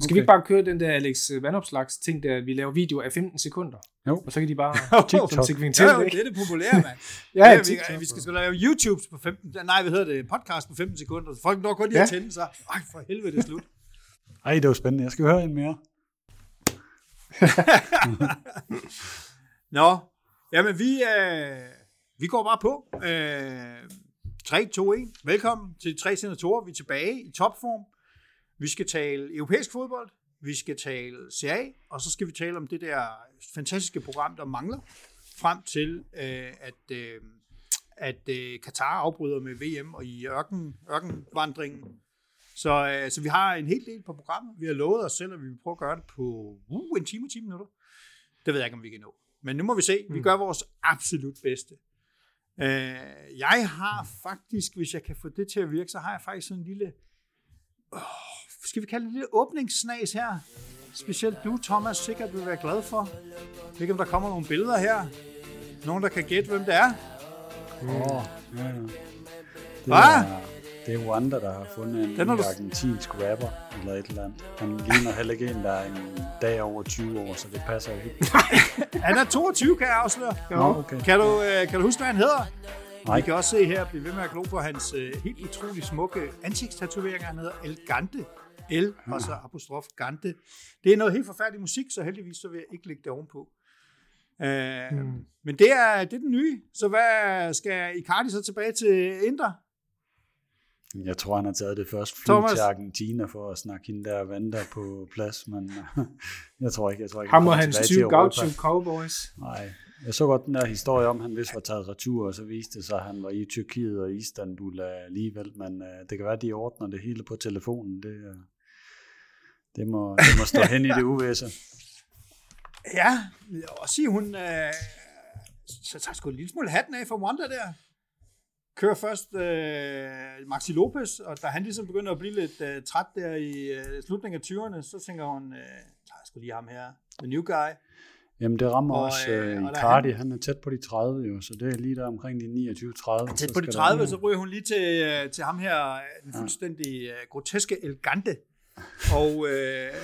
Skal vi ikke bare køre den der Alex Vandopslags ting, der vi laver video af 15 sekunder? Jo. Og så kan de bare TikTok. som segmentere Ja, det, ikke? det er det populære, mand. Ja, ja, vi, vi skal sgu lave YouTube på 15, nej, hvad hedder det, podcast på 15 sekunder. Folk når kun lige Ja. at tænde sig. Ej, for helvede, det er slut. Ej, det var spændende. Jeg skal høre en mere. Nå, jamen vi, øh, vi går bare på. Øh, 3, 2, 1. Velkommen til tre senatorer. Vi er tilbage i topform. Vi skal tale europæisk fodbold. Vi skal tale CA, og så skal vi tale om det der fantastiske program, der mangler, frem til, øh, at, øh, at øh, Katar afbryder med VM og i ørken, ørkenvandringen. Så, øh, så vi har en hel del på programmet. Vi har lovet os selv, at vi vil prøve at gøre det på uh, en time og 10 minutter. Det ved jeg ikke, om vi kan nå. Men nu må vi se. Vi gør vores absolut bedste. Øh, jeg har faktisk, hvis jeg kan få det til at virke, så har jeg faktisk sådan en lille, åh, skal vi kalde det en lille åbningssnas her. Specielt du, Thomas, sikkert vil være glad for. Jeg ved ikke, om der kommer nogle billeder her. Nogen, der kan gætte, hvem det er. Åh, oh, ja, ja. Det Hvad? er, det er Wanda, der har fundet en, Den du- argentinsk rapper, eller et eller andet. Han ligner heller ikke en, der er en dag over 20 år, så det passer jo ikke. Han er 22, kan jeg afsløre. Nå, okay. Kan du, øh, kan du huske, hvad han hedder? Nej. Vi kan også se her, blive ved med at glo på hans øh, helt utrolig smukke ansigtstatoveringer. Han hedder El El, og så apostrof Gante. Det er noget helt forfærdelig musik, så heldigvis så vil jeg ikke lægge det ovenpå. Øh, Hmm. Men det er, det er den nye. Så hvad skal Icardi så tilbage til Inter? Jeg tror, han har taget det første fly Thomas? til Argentina for at snakke hende der Wanda på plads, men jeg tror ikke, jeg tror ikke, Ham han og hans tilbage 20 til Europa. gaucho cowboys. Nej, jeg så godt den der historie om, at han vist var taget retur, og så viste det sig, at han var i Tyrkiet og Istanbul alligevel, men uh, det kan være, at de ordner det hele på telefonen. Det, uh, det, må, det må stå hen i det uvæse. Ja, også sige, hun øh, så tager sgu en lille smule hatten af for Wanda der. Kører først øh, Maxi Lopez, og da han ligesom begynder at blive lidt øh, træt der i øh, slutningen af 20'erne, så tænker hun, øh, tager sgu lige ham her, the new guy. Jamen, det rammer Og, og, også øh, uh, og da Icardi. Han... han er tæt på de 30 jo, så det er lige der omkring de 29-30. Tæt på de skal 30, der- så ryger hun lige til, øh, til ham her, øh, den fuldstændig øh, groteske Elegante. Og øh,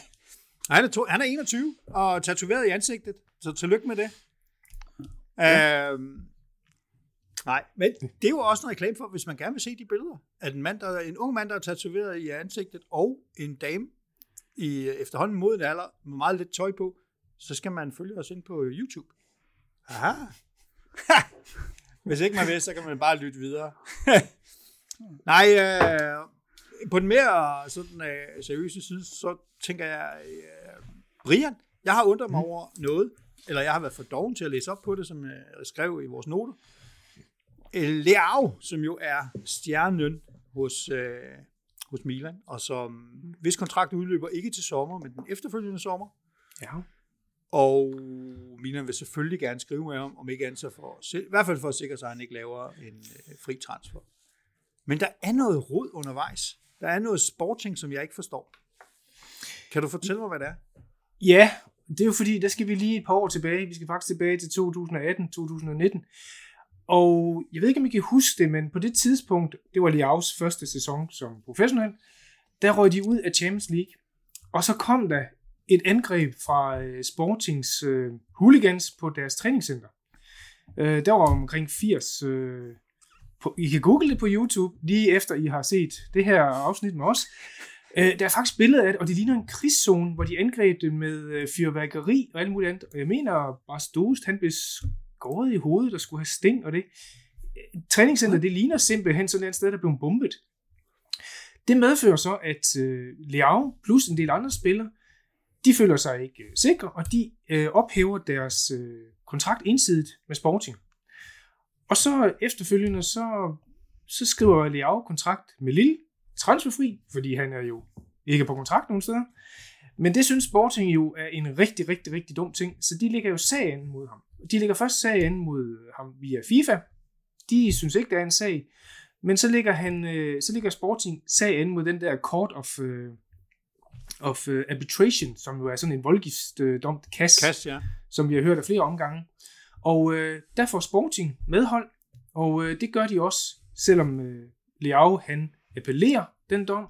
han, er to, han er 21 og tatoveret i ansigtet, så tillykke med det. Ja. Øhm, nej, men det er jo også en reklame for, hvis man gerne vil se de billeder, at en, mand, der, en ung mand, der er tatoveret i ansigtet, og en dame i efterhånden moden alder, med meget lidt tøj på, så skal man følge os ind på YouTube. Aha. Hvis ikke man vil, så kan man bare lytte videre. Nej, øh, på den mere sådan, øh, seriøse side, så tænker jeg, øh, Brian, jeg har undret mig over noget, eller jeg har været for doven til at læse op på det, som jeg skrev i vores noter. Øh, Leao, som jo er stjernen hos, øh, hos Milan, og som hvis kontrakt udløber ikke til sommer, men den efterfølgende sommer, Ja. og Milan vil selvfølgelig gerne skrive med ham, om ikke andet så for, i hvert fald for at sikre sig, at han ikke laver en øh, fri transfer. Men der er noget rod undervejs. Der er noget sporting, som jeg ikke forstår. Kan du fortælle mig, hvad det er? Ja, det er jo fordi, der skal vi lige et par år tilbage. Vi skal faktisk tilbage til 2018-2019. Og jeg ved ikke, om I kan huske det, men på det tidspunkt, det var Liaus første sæson som professionel, der røg de ud af Champions League. Og så kom der et angreb fra øh, Sportings øh, hooligans på deres træningscenter. Øh, der var omkring 80. Øh, på, I kan google det på YouTube, lige efter I har set det her afsnit med os. Øh, der er faktisk billeder af det, og det ligner en krigszone, hvor de angreb det med øh, fyrværkeri og alt muligt andet. Og jeg mener, bare Dost, han blev skåret i hovedet og skulle have sting og det. Øh, træningscenteret, Træningscenter, det ligner simpelthen sådan et sted, der blev bombet. Det medfører så, at øh, Leao plus en del andre spillere, de føler sig ikke øh, sikre, og de øh, ophæver deres øh, kontrakt ensidigt med Sporting. Og så efterfølgende, så, så skriver Leao kontrakt med Lille, transferfri, fordi han er jo ikke på kontrakt nogen steder. Men det synes Sporting jo er en rigtig, rigtig, rigtig dum ting, så de lægger jo sag an mod ham. De lægger først sag an mod ham via FIFA. De synes ikke, der er en sag. Men så lægger, han, øh, så lægger Sporting sag an mod den der Court of, øh, of øh, Arbitration, som jo er sådan en voldgift øh, dom, kas, Kast, ja. som vi har hørt af flere omgange. Og øh, der får Sporting medhold, og øh, det gør de også, selvom øh, Leao han appellerer den dom.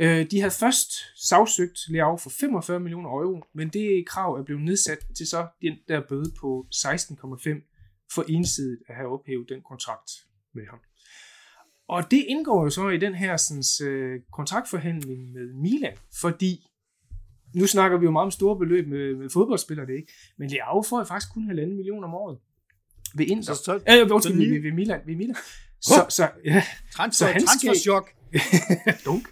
Øh, de havde først sagsøgt Leao for 45 millioner euro, men det krav er blevet nedsat til så den der bøde på 16,5 for ensidigt at have ophævet den kontrakt med ham. Og det indgår jo så i den her sådan, øh, kontraktforhandling med Milan, fordi nu snakker vi jo meget om store beløb med, med fodboldspillere, det ikke? Men Leao får faktisk kun halvanden million om året ved Inter. Så, så, Øh, undskyld, ved, ved, ved Milan. Ved Milan. Så, så, ja, transfer, så han skal- transferchok. dunk.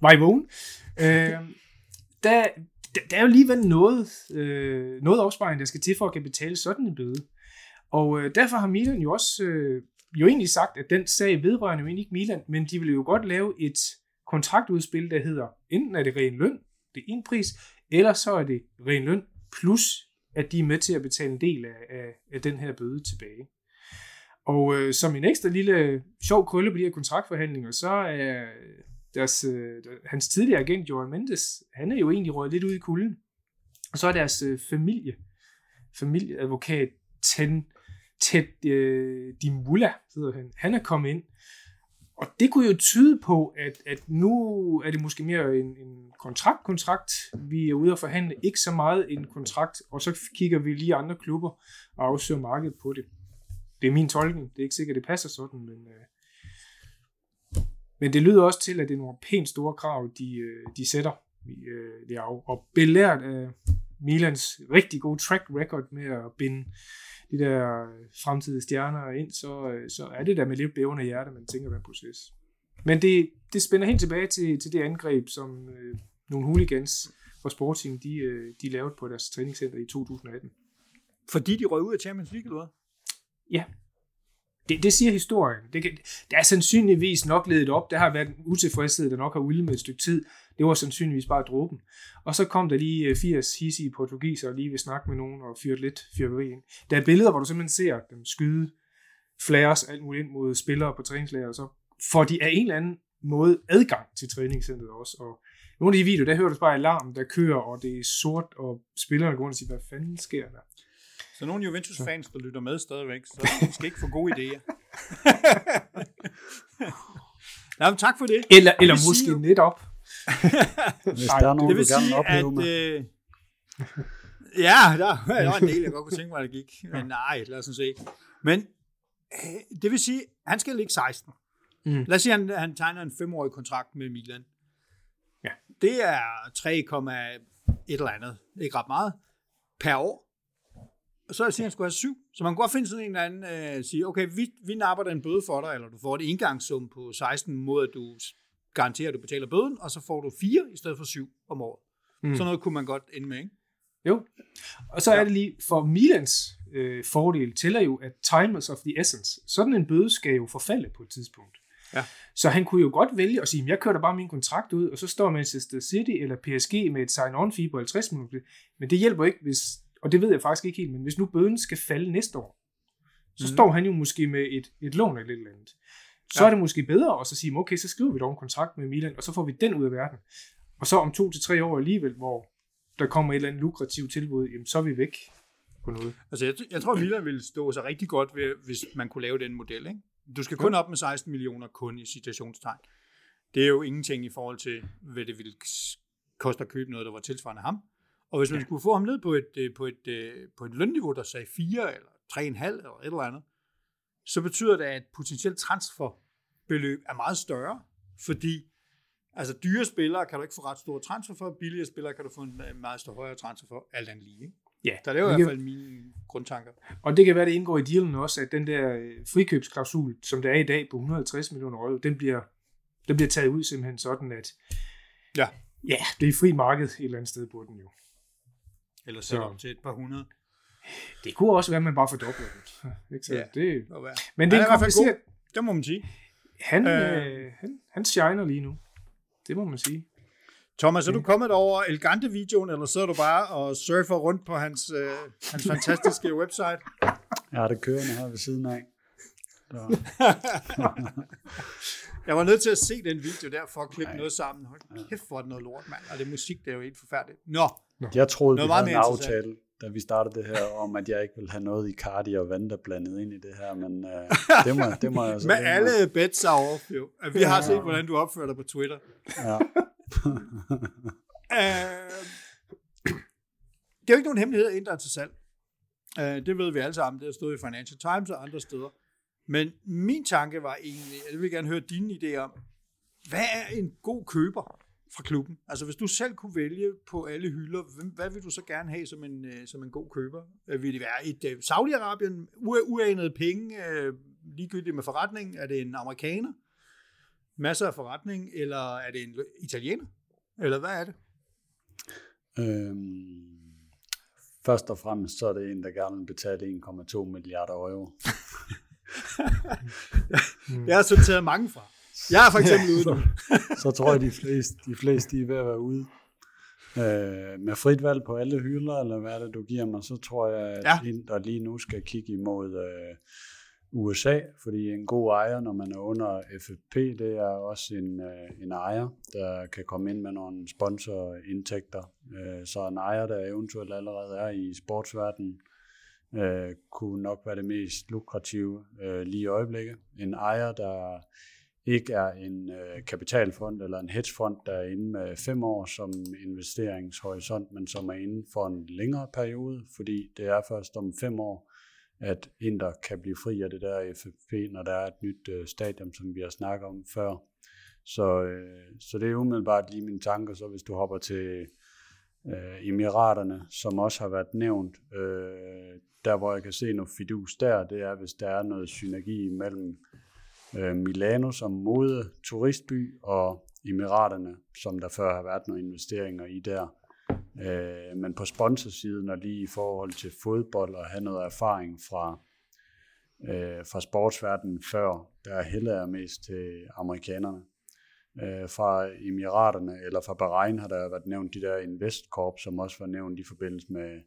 Var I vågen? Øh, der, der, der er jo alligevel noget, øh, noget opsparing, der skal til for at kan betale sådan en bøde. Og øh, derfor har Milan jo også øh, jo egentlig sagt, at den sag vedrører jo egentlig ikke Milan, men de vil jo godt lave et kontraktudspil, der hedder, enten er det ren løn, det er en pris, eller så er det ren løn, plus at de er med til at betale en del af, af, af den her bøde tilbage. Og øh, som en ekstra lille øh, sjov krølle på de her kontraktforhandlinger, så er deres, øh, hans tidligere agent, Joan Mendes, han er jo egentlig røget lidt ud i kulden. Og så er deres øh, familie, familieadvokat, Ten, Ted øh, Dimula, hedder han, han er kommet ind. Og det kunne jo tyde på, at, at nu er det måske mere en, en kontrakt-kontrakt, vi er ude at forhandle, ikke så meget en kontrakt, og så kigger vi lige andre klubber og afsøger markedet på det. Det er min tolkning. Det er ikke sikkert, det passer sådan, men, øh, men det lyder også til, at det er nogle pænt store krav, de, øh, de sætter øh, det af. Og belært af Milans rigtig gode track record med at binde de der fremtidige stjerner ind, så, øh, så er det der med lidt bævende hjerte, man tænker, hvad proces. Men det, det spænder helt tilbage til, til det angreb, som øh, nogle hooligans fra Sporting, de, øh, de lavede på deres træningscenter i 2018. Fordi de røg ud af Champions League, eller hvad? Det, det siger historien. Det, kan, det er sandsynligvis nok ledet op. Der har været en utilfredshed, der nok har ulmet et stykke tid. Det var sandsynligvis bare dråben. Og så kom der lige øh, 80 hissige portugiser og lige vil snakke med nogen og fyret lidt fyrværkeri ind. Der er billeder, hvor du simpelthen ser dem skyde flares alt muligt ind mod spillere på træningslæger, og så får de af en eller anden måde adgang til træningscenteret også. Og nogle af de videoer, der hører du bare alarm, der kører, og det er sort, og spillerne går rundt og siger, hvad fanden sker der? Så nogle Juventus-fans, der lytter med stadigvæk, så skal ikke få gode idéer. Nå, men tak for det. Eller, eller måske netop. Hvis der er nogen, Det du vil gerne vil sige, opleve at... med. Øh, ja, der, der var en del, jeg godt kunne tænke mig, at det gik. Men nej, lad os se. Men øh, det vil sige, at han skal ligge 16. Mm. Lad os sige, at han, han tegner en femårig kontrakt med Milan. Ja. Det er 3, et eller andet. Ikke ret meget. Per år. Og så siger han, at han skulle have 7. Så man kan godt finde sådan en eller anden, øh, sige, okay, vi, vi napper den bøde for dig, eller du får et indgangssum på 16 mod, at du garanterer, at du betaler bøden, og så får du 4 i stedet for 7 om året. Mm. Sådan noget kunne man godt ende med, ikke? Jo. Og så er det lige, for Milans øh, fordel tæller jo, at time is of the essence. Sådan en bøde skal jo forfalde på et tidspunkt. Ja. Så han kunne jo godt vælge at sige, jeg kører da bare min kontrakt ud, og så står Manchester City eller PSG med et sign-on fee på 50 minutter. Men det hjælper ikke, hvis, og det ved jeg faktisk ikke helt, men hvis nu bøden skal falde næste år, så mm. står han jo måske med et, et lån eller et eller andet. Så Ja. er det måske bedre at så sige, okay, så skriver vi dog en kontrakt med Milan, og så får vi den ud af verden. Og så om to til tre år alligevel, hvor der kommer et eller andet lukrativt tilbud, jamen så er vi væk på noget. Altså, jeg, jeg tror, Milan ville stå sig rigtig godt, ved, hvis man kunne lave den model, ikke? Du skal kun op med 16 millioner kun i citationstegn. Det er jo ingenting i forhold til, hvad det ville koste at købe noget, der var tilsvarende ham. Og hvis man Ja. skulle få ham ned på et, øh, på et, øh, på et lønniveau, der sagde 4 eller 3,5 eller et eller andet, så betyder det, at et potentielt transferbeløb er meget større, fordi altså dyre spillere kan du ikke få ret store transfer for, billige spillere kan du få en meget større højere transfer for, alt andet lige. Ikke? Ja, Så det er jo i det hvert fald mine grundtanker. Og det kan være, det indgår i dealen også, at den der øh, frikøbsklausul, som der er i dag på 150 millioner euro, den bliver, den bliver taget ud simpelthen sådan, at Ja. ja, det er fri marked et eller andet sted på den jo. Eller Så- op til et par hundrede. Det kunne også være, at man bare fordobler den. Ikke så? Ja. Det, hvad? men det er er i hvert fald kompliceret. Det må man sige. Han, Øh. øh, han, han shiner lige nu. Det må man sige. Thomas, er du kommet over Elgante-videoen, eller sidder du bare og surfer rundt på hans, øh, hans fantastiske website? Jeg har det kørende her ved siden af. Så, Jeg var nødt til at se den video der, for at klippe noget sammen. Hold kæft, hvor er det noget lort, mand. Og det musik, det er jo helt forfærdeligt. Nå, jeg troede, Noget vi meget havde en aftale, da vi startede det her, om at jeg ikke ville have noget i Cardi og Vanda blandet ind i det her, men øh, det, må, det må jeg så med alle bets er off, jo. Vi har set, hvordan du opfører dig på Twitter. Ja. øh, det er jo ikke nogen hemmelighed, at Indre er til salg. Øh, det ved vi alle sammen. Det har stået i Financial Times og andre steder. Men min tanke var egentlig, at jeg vil gerne høre dine idéer om, hvad er en god køber fra klubben? Altså hvis du selv kunne vælge på alle hylder, hvad vil du så gerne have som en, øh, som en god køber? Øh, vil det være et uh, Saudi-Arabien, uanede penge, uh, ligegyldigt med forretning? Er det en amerikaner? Masser af forretning? Eller er det en italiener? Eller hvad er det? Øhm, først og fremmest så er det en, der gerne vil betale 1,2 milliarder euro. jeg har sorteret mange fra. Jeg er for eksempel ude så, så tror jeg, de fleste, de fleste de er ved at være ude. Øh, med frit valg på alle hylder, eller hvad er det, du giver mig, så tror jeg, at ja. en, der lige nu skal kigge imod øh, USA, fordi en god ejer, når man er under FFP, det er også en, øh, en ejer, der kan komme ind med nogle sponsorindtægter. Øh, så en ejer, der eventuelt allerede er i sportsverdenen, øh, kunne nok være det mest lukrative øh, lige i øjeblikket. En ejer, der ikke er en øh, kapitalfond eller en hedgefond, der er inde med fem år som investeringshorisont, men som er inde for en længere periode, fordi det er først om fem år, at Inter kan blive fri af det der FFP, når der er et nyt øh, stadion, som vi har snakket om før. Så, øh, så det er umiddelbart lige mine tanker, så hvis du hopper til øh, Emiraterne, som også har været nævnt, øh, der hvor jeg kan se noget fidus der, det er, hvis der er noget synergi mellem øh, Milano som mode turistby og Emiraterne, som der før har været nogle investeringer i der. Øh, men på sponsorsiden og lige i forhold til fodbold og have noget erfaring fra, øh, fra sportsverdenen før, der hælder jeg mest til amerikanerne. Øh, fra Emiraterne eller fra Bahrain har der været nævnt de der Investcorp, som også var nævnt i forbindelse med,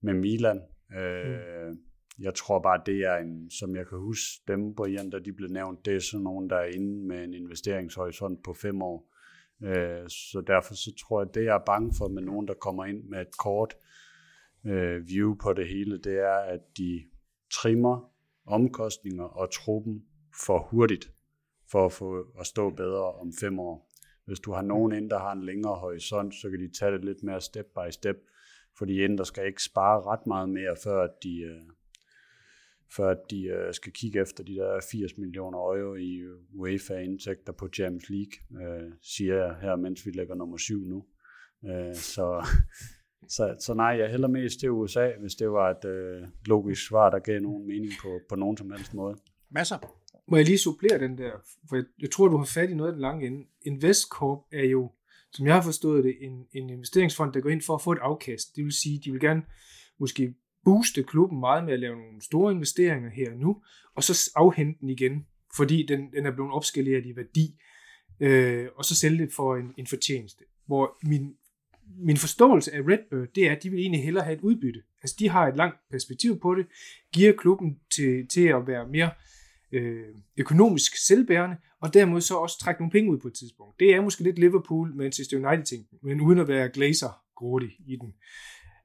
med Milan. Øh, mm. Jeg tror bare, det er en, som jeg kan huske, dem, Brian, der de blev nævnt, det er sådan nogen, der er inde med en investeringshorisont på fem år. Øh, så derfor så tror jeg, det jeg er bange for med nogen, der kommer ind med et kort øh, view på det hele, det er, at de trimmer omkostninger og truppen for hurtigt, for at få at stå bedre om fem år. Hvis du har nogen ind, der har en længere horisont, så kan de tage det lidt mere step by step, fordi ind, der skal ikke spare ret meget mere, før de, øh, øh, før de øh, skal kigge efter de der 80 millioner euro i UEFA-indtægter på Champions League, øh, siger jeg her, mens vi lægger nummer syv nu. Øh, så, så, så nej, jeg hælder mest til USA, hvis det var et øh, logisk svar, der gav nogen mening på, på nogen som helst måde. Masser. Må jeg lige supplere den der, for jeg, jeg tror, du har fat i noget af den lange ende. Investcorp er jo, som jeg har forstået det, en, en investeringsfond, der går ind for at få et afkast. Det vil sige, de vil gerne måske booste klubben meget med at lave nogle store investeringer her og nu, og så afhente den igen, fordi den, den er blevet opskaleret i værdi, øh, og så sælge det for en, en fortjeneste. Hvor min, min forståelse af Redbird, det er, at de vil egentlig hellere have et udbytte. Altså de har et langt perspektiv på det, giver klubben til, til at være mere øh, økonomisk selvbærende, og dermed så også trække nogle penge ud på et tidspunkt. Det er måske lidt Liverpool, Manchester United-ting, men uden at være glazer grådig i den.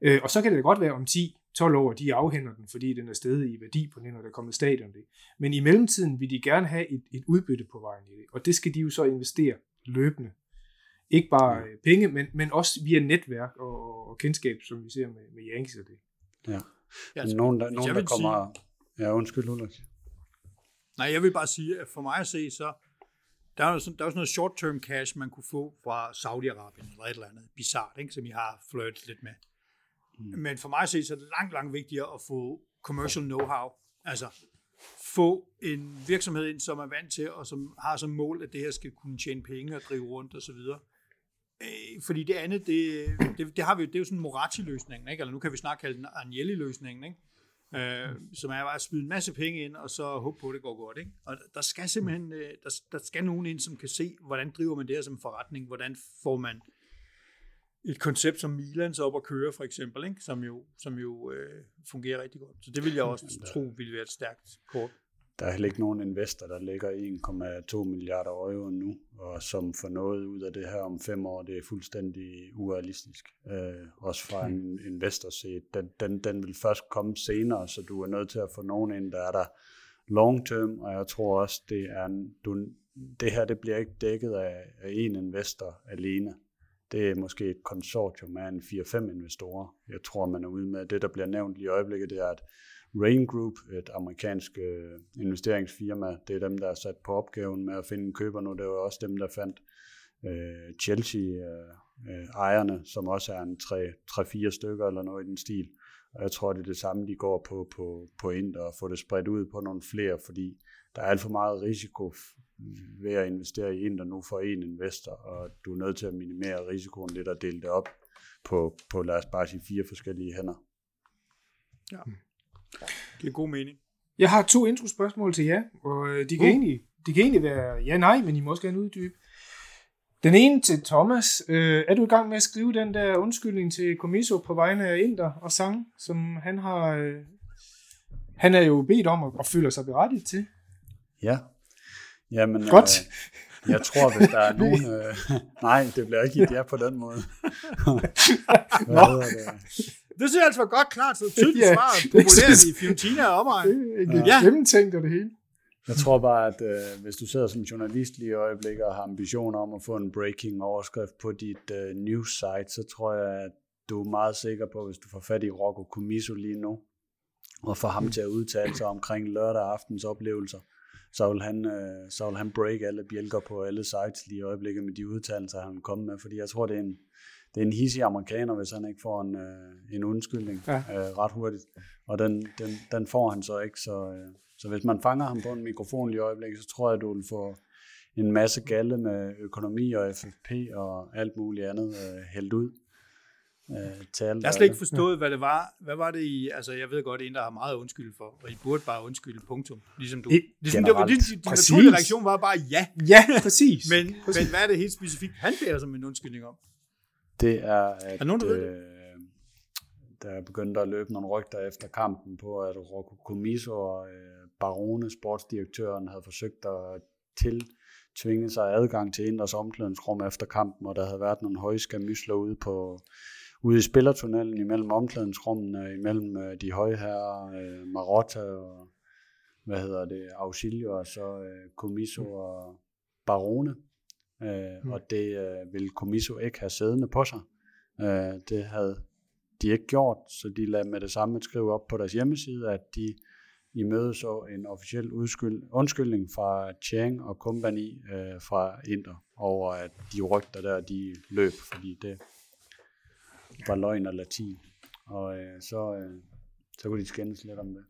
Øh, og så kan det da godt være om 10, 12 år, de afhænder den, fordi den er stedet i værdi på den, når der er kommet stadion det. Men i mellemtiden vil de gerne have et, et udbytte på vejen i det, og det skal de jo så investere løbende. Ikke bare ja. penge, men, men også via netværk og, og kendskab, som vi ser med, med Yankees og det. Ja, ja altså, nogen, der, nogen, der kommer... Sige... Ja, undskyld, Ulrik. Nej, jeg vil bare sige, at for mig at se, så der er jo sådan, der er sådan noget short-term cash, man kunne få fra Saudi-Arabien eller et eller andet bizart, ikke, som I har flirtet lidt med. Mm. Men for mig at se, så er det langt, langt vigtigere at få commercial know-how. Altså få en virksomhed ind, som er vant til, og som har som mål, at det her skal kunne tjene penge og drive rundt osv. Øh, fordi det andet, det, det, det, har vi, det er jo sådan en Moratti-løsning, ikke? eller nu kan vi snart kalde den Agnelli-løsningen, ikke? Øh, som er at smide en masse penge ind, og så håbe på, at det går godt. Ikke? Og der skal simpelthen øh, der, der skal nogen ind, som kan se, hvordan driver man det her som forretning, hvordan får man et koncept som Milans op at køre, for eksempel, ikke? som jo, som jo øh, fungerer rigtig godt. Så det vil jeg også tro ville være et stærkt kort. Der er heller ikke nogen investor, der lægger 1,2 milliarder euro nu, og som får noget ud af det her om fem år, det er fuldstændig urealistisk. Øh, også fra en investor set. Den, den, den vil først komme senere, så du er nødt til at få nogen ind, der er der long term, og jeg tror også, det er, du, det her det bliver ikke dækket af, af en investor alene. Det er måske et konsortium af en 4-5 investorer. Jeg tror, man er ude med det, der bliver nævnt i øjeblikket, det er, at Rain Group, et amerikansk øh, investeringsfirma, det er dem, der er sat på opgaven med at finde en køber nu. Det var også dem, der fandt øh, Chelsea-ejerne, øh, øh som også er en 3-4 stykker eller noget i den stil. Og jeg tror, det er det samme, de går på på, på ind og få det spredt ud på nogle flere, fordi der er alt for meget risiko ved at investere i Inter nu for en investor, og du er nødt til at minimere risikoen lidt og dele det op på, på lad os bare sige, fire forskellige hænder. Ja. Det giver god mening. Jeg har to introspørgsmål til jer, og øh, de kan, uh. egentlig, de kan egentlig være ja-nej, men I må også gerne uddybe. Den ene til Thomas. Øh, er du i gang med at skrive den der undskyldning til Komiso på vegne af Inder og Sang, som han har... Øh, han er jo bedt om og, og føler sig berettiget til. Ja. Jamen, Godt. Øh, jeg tror, hvis der er nogen... Øh, nej, det bliver ikke et ja på den måde. Hvad hedder det? Det synes jeg altså var godt klart, så tydeligt ja, svar, populært i Fiorentina og omegn. Det er ja. gennemtænkt og det hele. Jeg tror bare, at øh, hvis du sidder som journalist lige i øjeblikket og har ambitioner om at få en breaking overskrift på dit øh, news site, så tror jeg, at du er meget sikker på, hvis du får fat i Rocco Comiso lige nu, og får ham til at udtale sig omkring lørdag aftens oplevelser, så vil han, øh, så vil han break alle bjælker på alle sites lige i øjeblikket med de udtalelser, han vil komme med, fordi jeg tror, det er en, det er en hissig amerikaner, hvis han ikke får en, øh, en undskyldning ja. øh, ret hurtigt. Og den, den, den får han så ikke, så, øh, så hvis man fanger ham på en mikrofon lige i øjeblikket, så tror jeg, du vil få en masse galle med økonomi og FFP og alt muligt andet øh, hældt ud. Øh, til jeg har slet ikke forstået, hvad det var. Hvad var det i... Altså, jeg ved godt, at der har meget undskyld for, og I burde bare undskylde, punktum. Ligesom du. ligesom det var, din, din naturlige reaktion var bare ja. Ja, præcis. men, præcis. men hvad er det helt specifikt, han beder som en undskyldning om? Det er, at... Er nogen, der ved det? Øh, der begyndte at løbe nogle rygter efter kampen på, at Rocco Comiso og øh, Barone, sportsdirektøren, havde forsøgt at tiltvinge sig adgang til Inders omklædningsrum efter kampen, og der havde været nogle høje skamysler ude på ude i spillertunnelen imellem omklædningsrummene, imellem øh, de høje her, øh, Marotta og hvad hedder det, Auxilio, og så øh, Comiso og Barone. Øh, mm. Og det øh, ville Comiso ikke have siddende på sig. Øh, det havde de ikke gjort, så de lagde med det samme skrive op på deres hjemmeside, at de så en officiel udskyld, undskyldning fra Chang og company øh, fra Inter over, at de rygter der, de løb, fordi det var løgn og latin. Og øh, så, øh, så kunne de skændes lidt om det.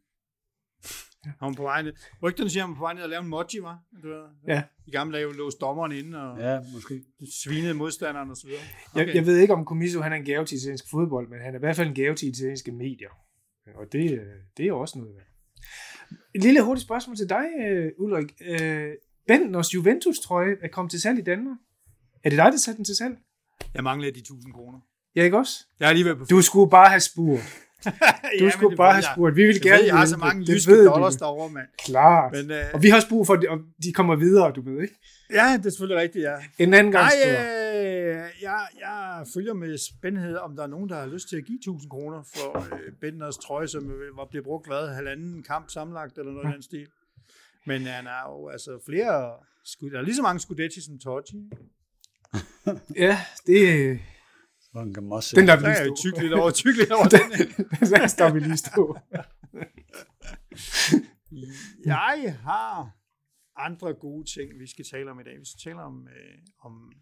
Han på vej ned. Rygterne siger, at han på vej ned og lave en mochi, var? Du ved, ja. I gamle dage låste dommeren inde og ja, måske. svinede modstanderen og så videre. Okay. Jeg, jeg, ved ikke, om Comiso han er en gave til italiensk fodbold, men han er i hvert fald en gave til italienske medier. Og det, øh, det er også noget. Et lille hurtigt spørgsmål til dig, øh, Ulrik. Øh, Bentners Juventus-trøje er kommet til salg i Danmark. Er det dig, der satte den til salg? Jeg mangler de 1000 kroner. Ja, ikke også? Jeg har lige været på Du skulle bare have spurgt. Du ja, skulle bare have spurgt. Vi vil gerne ved, Jeg har så mange det, jyske dollars derovre, mand. Klart. Men, øh, og vi har også brug for, at de kommer videre, du ved, ikke? Ja, det er selvfølgelig rigtigt, ja. En anden gang Nej, øh, jeg, jeg følger med spændhed, om der er nogen, der har lyst til at give 1000 kroner for øh, Benders trøje, som var blevet brugt, hvad, halvanden kamp sammenlagt, eller noget ja. i den stil. Men han er jo altså flere, der er lige så mange Scudetti som Totti. ja, det, den kan også den der vi lige stå. Tyk lidt over, tyk lidt over den. den står vi lige stå. jeg har andre gode ting, vi skal tale om i dag. Vi skal tale om, øh, om,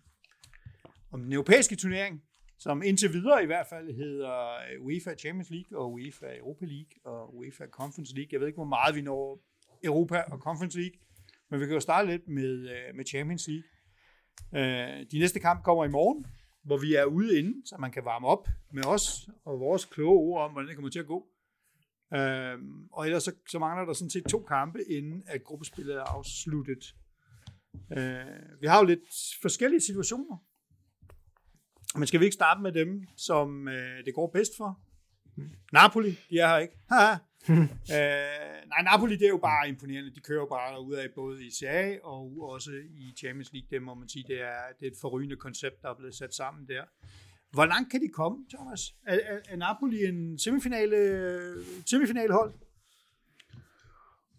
om den europæiske turnering, som indtil videre i hvert fald hedder UEFA Champions League og UEFA Europa League og UEFA Conference League. Jeg ved ikke, hvor meget vi når Europa og Conference League, men vi kan jo starte lidt med, øh, med Champions League. Øh, de næste kamp kommer i morgen, hvor vi er ude inden, så man kan varme op med os og vores kloge ord om, hvordan det kommer til at gå. Øhm, og ellers så, så mangler der sådan set to kampe, inden at gruppespillet er afsluttet. Øh, vi har jo lidt forskellige situationer. Men skal vi ikke starte med dem, som øh, det går bedst for? Napoli, de er her ikke øh, nej, Napoli det er jo bare imponerende. De kører jo bare ud af både i Serie og også i Champions League. Det må man sige, det er, det er et forrygende koncept, der er blevet sat sammen der. Hvor langt kan de komme, Thomas? Er, er, er Napoli en semifinale, semifinale hold?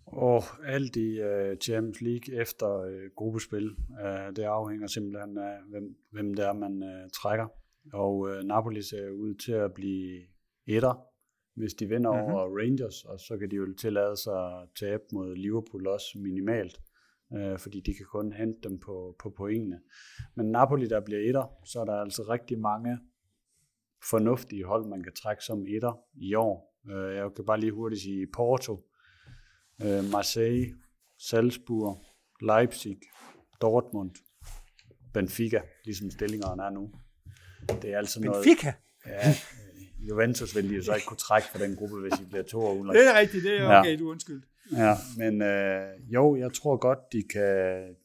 Og alt i uh, Champions League efter uh, gruppespil, uh, det afhænger simpelthen af, hvem, hvem det er, man uh, trækker. Og uh, Napoli ser ud til at blive etter, hvis de vinder mm-hmm. over Rangers, og så kan de jo tillade sig at tabe mod Liverpool også minimalt, uh, fordi de kan kun hente dem på, på pointene. Men Napoli, der bliver etter, så er der altså rigtig mange fornuftige hold, man kan trække som etter i år. Uh, jeg kan bare lige hurtigt sige Porto, øh, Marseille, Salzburg, Leipzig, Dortmund, Benfica, ligesom stillingerne er nu. Det er altså Benfica? noget... Ja, øh, Juventus vil de jo så ikke kunne trække for den gruppe, hvis de bliver to år Det er rigtigt, det er okay, ja. du undskyld. Ja, men øh, jo, jeg tror godt, de kan,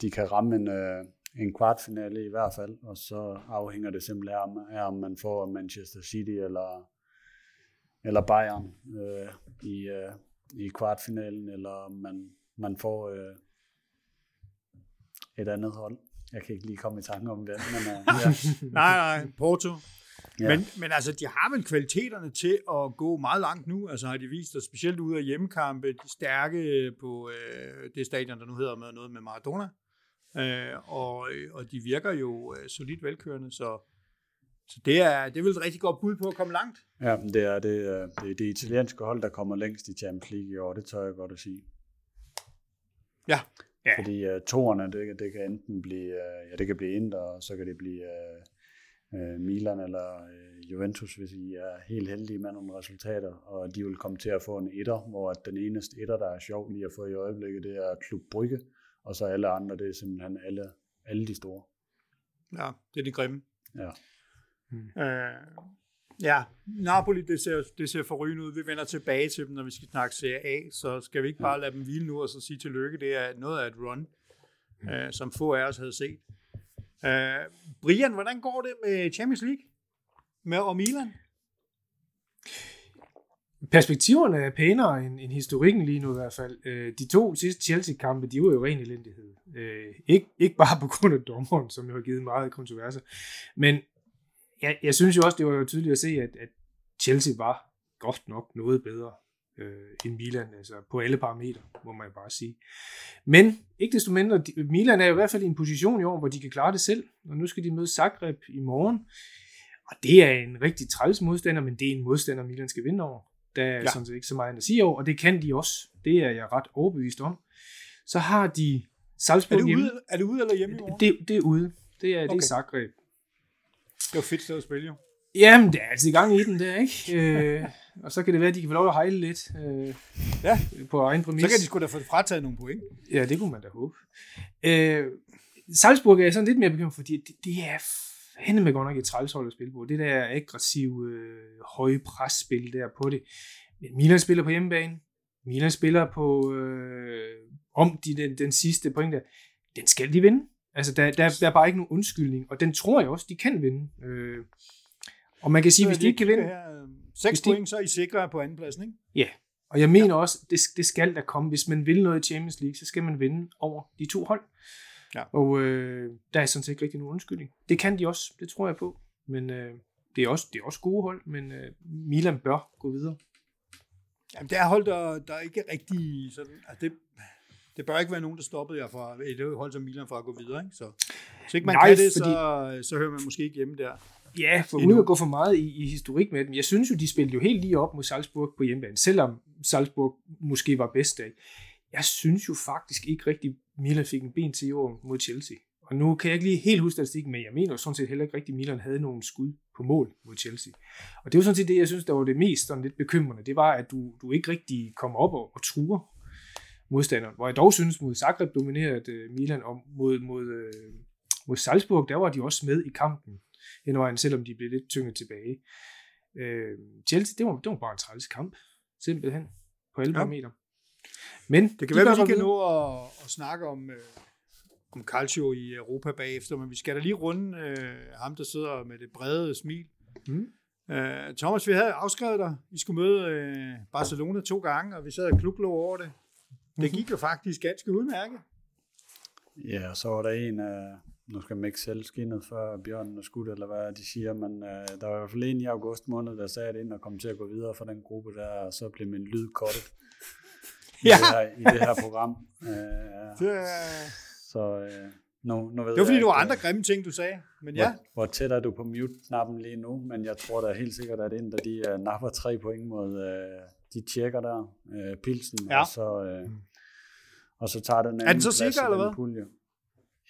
de kan ramme en, øh, en kvartfinale i hvert fald, og så afhænger det simpelthen af, om man får Manchester City eller, eller Bayern øh, i, øh, i kvartfinalen, eller om man, man får øh, et andet hold. Jeg kan ikke lige komme i tanke om det. Men, øh, ja. nej, nej, Porto. Ja. Men, men altså, de har vel kvaliteterne til at gå meget langt nu. Altså har de vist, at specielt ude af hjemmekampe, de stærke på øh, det stadion, der nu hedder med noget med Maradona. Øh, og, og de virker jo øh, solidt velkørende, så så det er, det er vel et rigtig godt bud på at komme langt. Ja, det er det, det, er det italienske hold, der kommer længst i Champions League i år, det tør jeg godt at sige. Ja. ja. Fordi uh, toerne, det, det kan enten blive, uh, ja, det kan blive Inter, og så kan det blive uh, uh, Milan eller uh, Juventus, hvis I er helt heldige med nogle resultater, og de vil komme til at få en etter, hvor den eneste etter, der er sjov lige at få i øjeblikket, det er Klub Brygge, og så alle andre, det er simpelthen alle, alle de store. Ja, det er de grimme. Ja. Mm. Øh, ja, Napoli, det ser, det ser forrygende ud. Vi vender tilbage til dem, når vi skal snakke Serie A, så skal vi ikke bare lade dem hvile nu og så sige tillykke. Det er noget af et run, mm. øh, som få af os havde set. Uh, Brian, hvordan går det med Champions League? Med og Milan? Perspektiverne er pænere end, end historikken lige nu i hvert fald. Øh, de to sidste Chelsea-kampe, de var jo ren elendighed. Øh, ikke, ikke bare på grund af dommeren, som jo har givet meget kontroverser, men jeg, jeg synes jo også, det var jo tydeligt at se, at, at Chelsea var godt nok noget bedre øh, end Milan, altså på alle parametre, må man bare sige. Men ikke desto mindre, Milan er i hvert fald i en position i år, hvor de kan klare det selv, og nu skal de møde Zagreb i morgen, og det er en rigtig træls modstander, men det er en modstander, Milan skal vinde over. Der er ja. sådan set ikke så meget at sige over, og det kan de også. Det er jeg ret overbevist om. Så har de Salzburg er det ude, hjemme. Er det ude eller hjemme i morgen? Det, det er ude. Det er, okay. det er Zagreb. Det var fedt sted at spille, jo. Jamen, det er altid i gang i den der, ikke? Øh, og så kan det være, at de kan få lov at hejle lidt øh, ja. på egen præmis. Så kan de sgu da få frataget nogle point. Ja, det kunne man da håbe. Øh, Salzburg er sådan lidt mere bekymret, fordi det, det er hende med godt nok et trælshold at spille på. Det der aggressive, øh, høje presspil der på det. Men Milan spiller på hjemmebane. Milan spiller på øh, om de, den, den sidste point der. Den skal de vinde. Altså, der, der, der er bare ikke nogen undskyldning, og den tror jeg også, de kan vinde. Øh, og man kan sige, hvis de ikke kan vinde... Her, 6 point, de, så er I sikre på andenpladsen, ikke? Ja, og jeg mener ja. også, det, det skal der komme. Hvis man vil noget i Champions League, så skal man vinde over de to hold. Ja. Og øh, der er sådan set ikke rigtig nogen undskyldning. Det kan de også, det tror jeg på. Men øh, det, er også, det er også gode hold, men øh, Milan bør gå videre. Jamen, det er hold, der, der ikke er rigtig sådan, altså det, det bør ikke være nogen, der stoppede jer fra et hold som Milan fra at gå videre. Ikke? Så, så ikke man Nej, kan det, fordi... så, så hører man måske ikke hjemme der. Ja, for uden at gå for meget i, i historik med dem. Jeg synes jo, de spillede jo helt lige op mod Salzburg på hjemmebane, selvom Salzburg måske var bedst af. Jeg synes jo faktisk ikke rigtig, Milan fik en ben til jorden mod Chelsea. Og nu kan jeg ikke lige helt huske statistikken, men jeg mener sådan set heller ikke rigtig, Milan havde nogen skud på mål mod Chelsea. Og det var sådan set det, jeg synes, der var det mest sådan lidt bekymrende. Det var, at du, du ikke rigtig kom op og, og truer modstanderen. Hvor jeg dog synes, mod Zagreb dominerede øh, Milan, og mod, mod, øh, mod Salzburg, der var de også med i kampen hen vejen, selvom de blev lidt tynget tilbage. Øh, Chelsea, det var, det var bare en træls kamp, simpelthen, på alle ja. meter. Men det kan de være, at vi kan nå at, at snakke om, øh, om Calcio i Europa bagefter, men vi skal da lige runde øh, ham, der sidder med det brede smil. Mm. Øh, Thomas, vi havde afskrevet dig. Vi skulle møde øh, Barcelona to gange, og vi sad og klublå over det. Det gik jo faktisk ganske udmærket. Ja, så var der en af, nu skal man ikke selv skinnet før bjørnen er skudt, eller hvad de siger, men uh, der var i hvert fald en i august måned, der sagde det ind og kom til at gå videre fra den gruppe der, og så blev min lyd kottet. i, Ja. det, her, i det her program. Øh, Det, er- så øh, nu, nu ved det var fordi, jeg det var ikke, andre øh, grimme ting, du sagde. Men ja, Hvor, hvor tæt er du på mute-knappen lige nu? Men jeg tror da helt sikkert, at Inter de uh, napper tre point mod uh, de tjekker der, uh, Pilsen, Ja. og, så, uh, og så tager den anden den så sikker, i eller hvad? Pulje.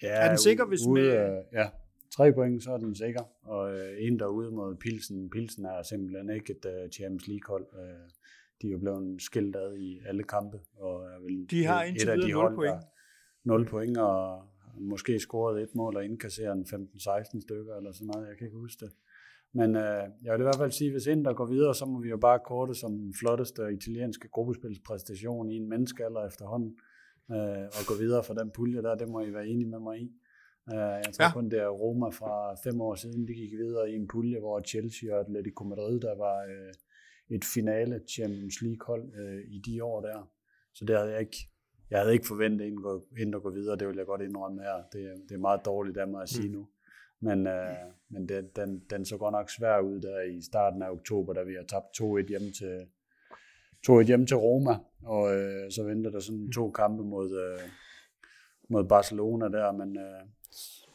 Ja, Er den sikker, hvis ude, med- øh, Ja, tre point, så er den sikker. Og uh, en derude mod Pilsen. Pilsen er simpelthen ikke et uh, Champions League-hold. Uh, de er jo blevet skilt ad i alle kampe, og er vel de har et indtil af de videre 0 hold, point. der 0 point, og måske scoret et mål og indkasserer en 15-16 stykker, eller sådan noget, jeg kan ikke huske det. Men øh, jeg vil i hvert fald sige, hvis Inter går videre, så må vi jo bare korte som den flotteste italienske gruppespilspræstation i en menneskealder efterhånden, øh, og gå videre fra den pulje der, det må I være enige med mig i. Øh, jeg tror Ja. kun, det er Roma fra fem år siden, de gik videre i en pulje, hvor Chelsea og Atletico Madrid, der var øh, et finale Champions League hold øh, i de år der. Så det havde jeg ikke, jeg havde ikke forventet, inden gå, inden at gå videre. Det vil jeg godt indrømme her. Det, er- det er meget dårligt af mig at sige mm. nu. Men, øh, men det, den, den så godt nok svær ud der i starten af oktober, da vi har tabt 2-1 hjem til, 2-1 hjem til Roma. Og øh, så venter der sådan to kampe mod, øh, mod Barcelona der. Men øh,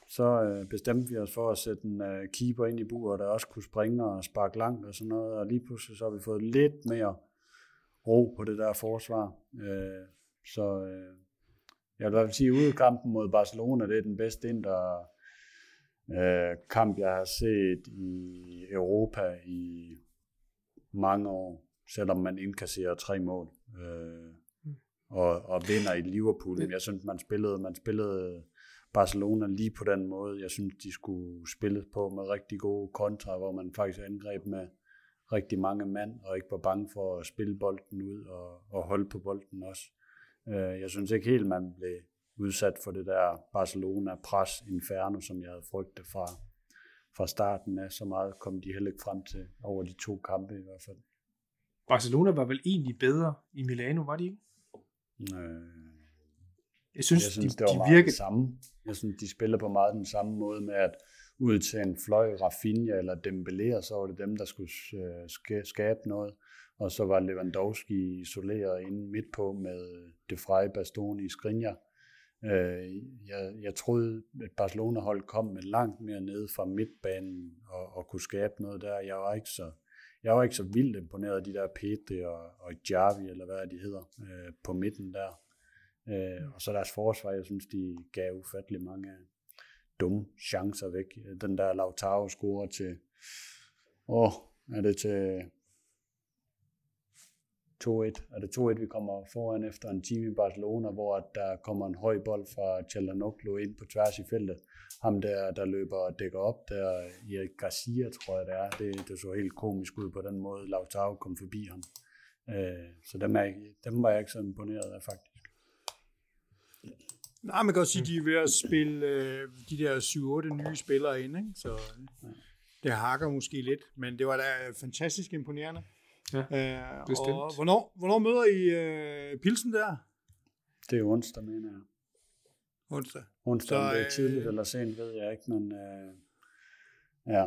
så øh, bestemte vi os for at sætte en øh, keeper ind i buret, der også kunne springe og sparke langt og sådan noget. Og lige pludselig så har vi fået lidt mere ro på det der forsvar. Øh, så øh, jeg vil i hvert fald sige, at udekampen mod Barcelona, det er den bedste inter øh, kamp, jeg har set i Europa i mange år, selvom man indkasserer tre mål. Øh, og, og vinder i Liverpool. Men jeg synes, man spillede, man spillede Barcelona lige på den måde. Jeg synes, de skulle spille på med rigtig gode kontra, hvor man faktisk angreb med rigtig mange mand, og ikke var bange for at spille bolden ud og, og holde på bolden også. Øh, Jeg synes ikke helt, man blev udsat for det der Barcelona-pres inferno, som jeg havde frygtet fra, fra starten af. Så meget kom de heller ikke frem til over de to kampe i hvert fald. Barcelona var vel egentlig bedre i Milano, var de ikke? Øh, Jeg synes, jeg synes, de, det var de meget virkede... det samme. Jeg synes, de spiller på meget den samme måde med, at ud til en fløj, Rafinha eller Dembélé, så var det dem, der skulle øh, ska- skabe noget. Og så var Lewandowski isoleret inde midt på med De Frey, Bastoni, Skriniar. Øh, jeg, jeg troede, at Barcelona-hold kom med langt mere nede fra midtbanen og, og kunne skabe noget der. Jeg var ikke så, jeg var ikke så vildt imponeret af de der Pedri og, og Javi, eller hvad de hedder, øh, på midten der. Øh, og så deres forsvar, jeg synes, de gav ufattelig mange øh, dumme chancer væk. Den der Lautaro scorer til, åh, er det til 2-1. Er det 2-1, vi kommer foran efter en time i Barcelona, hvor at der kommer en høj bold fra Chalanoglu ind på tværs i feltet. Ham der, der løber og dækker op, der Erik Garcia, tror jeg det er. Det, det så helt komisk ud på den måde, Lautaro kom forbi ham. Øh, så dem, er, dem var jeg ikke så imponeret af, faktisk. Nej, man kan også sige, at de er ved at spille øh, de der 7-8 nye spillere ind, ikke? så øh, det hakker måske lidt, men det var da fantastisk imponerende. Ja, øh, bestemt. og hvornår, hvornår møder I øh, Pilsen der? Det er onsdag, mener jeg. Onsdag. Onsdag, Så, om det er øh, tidligt eller sent, ved jeg ikke, men øh, ja,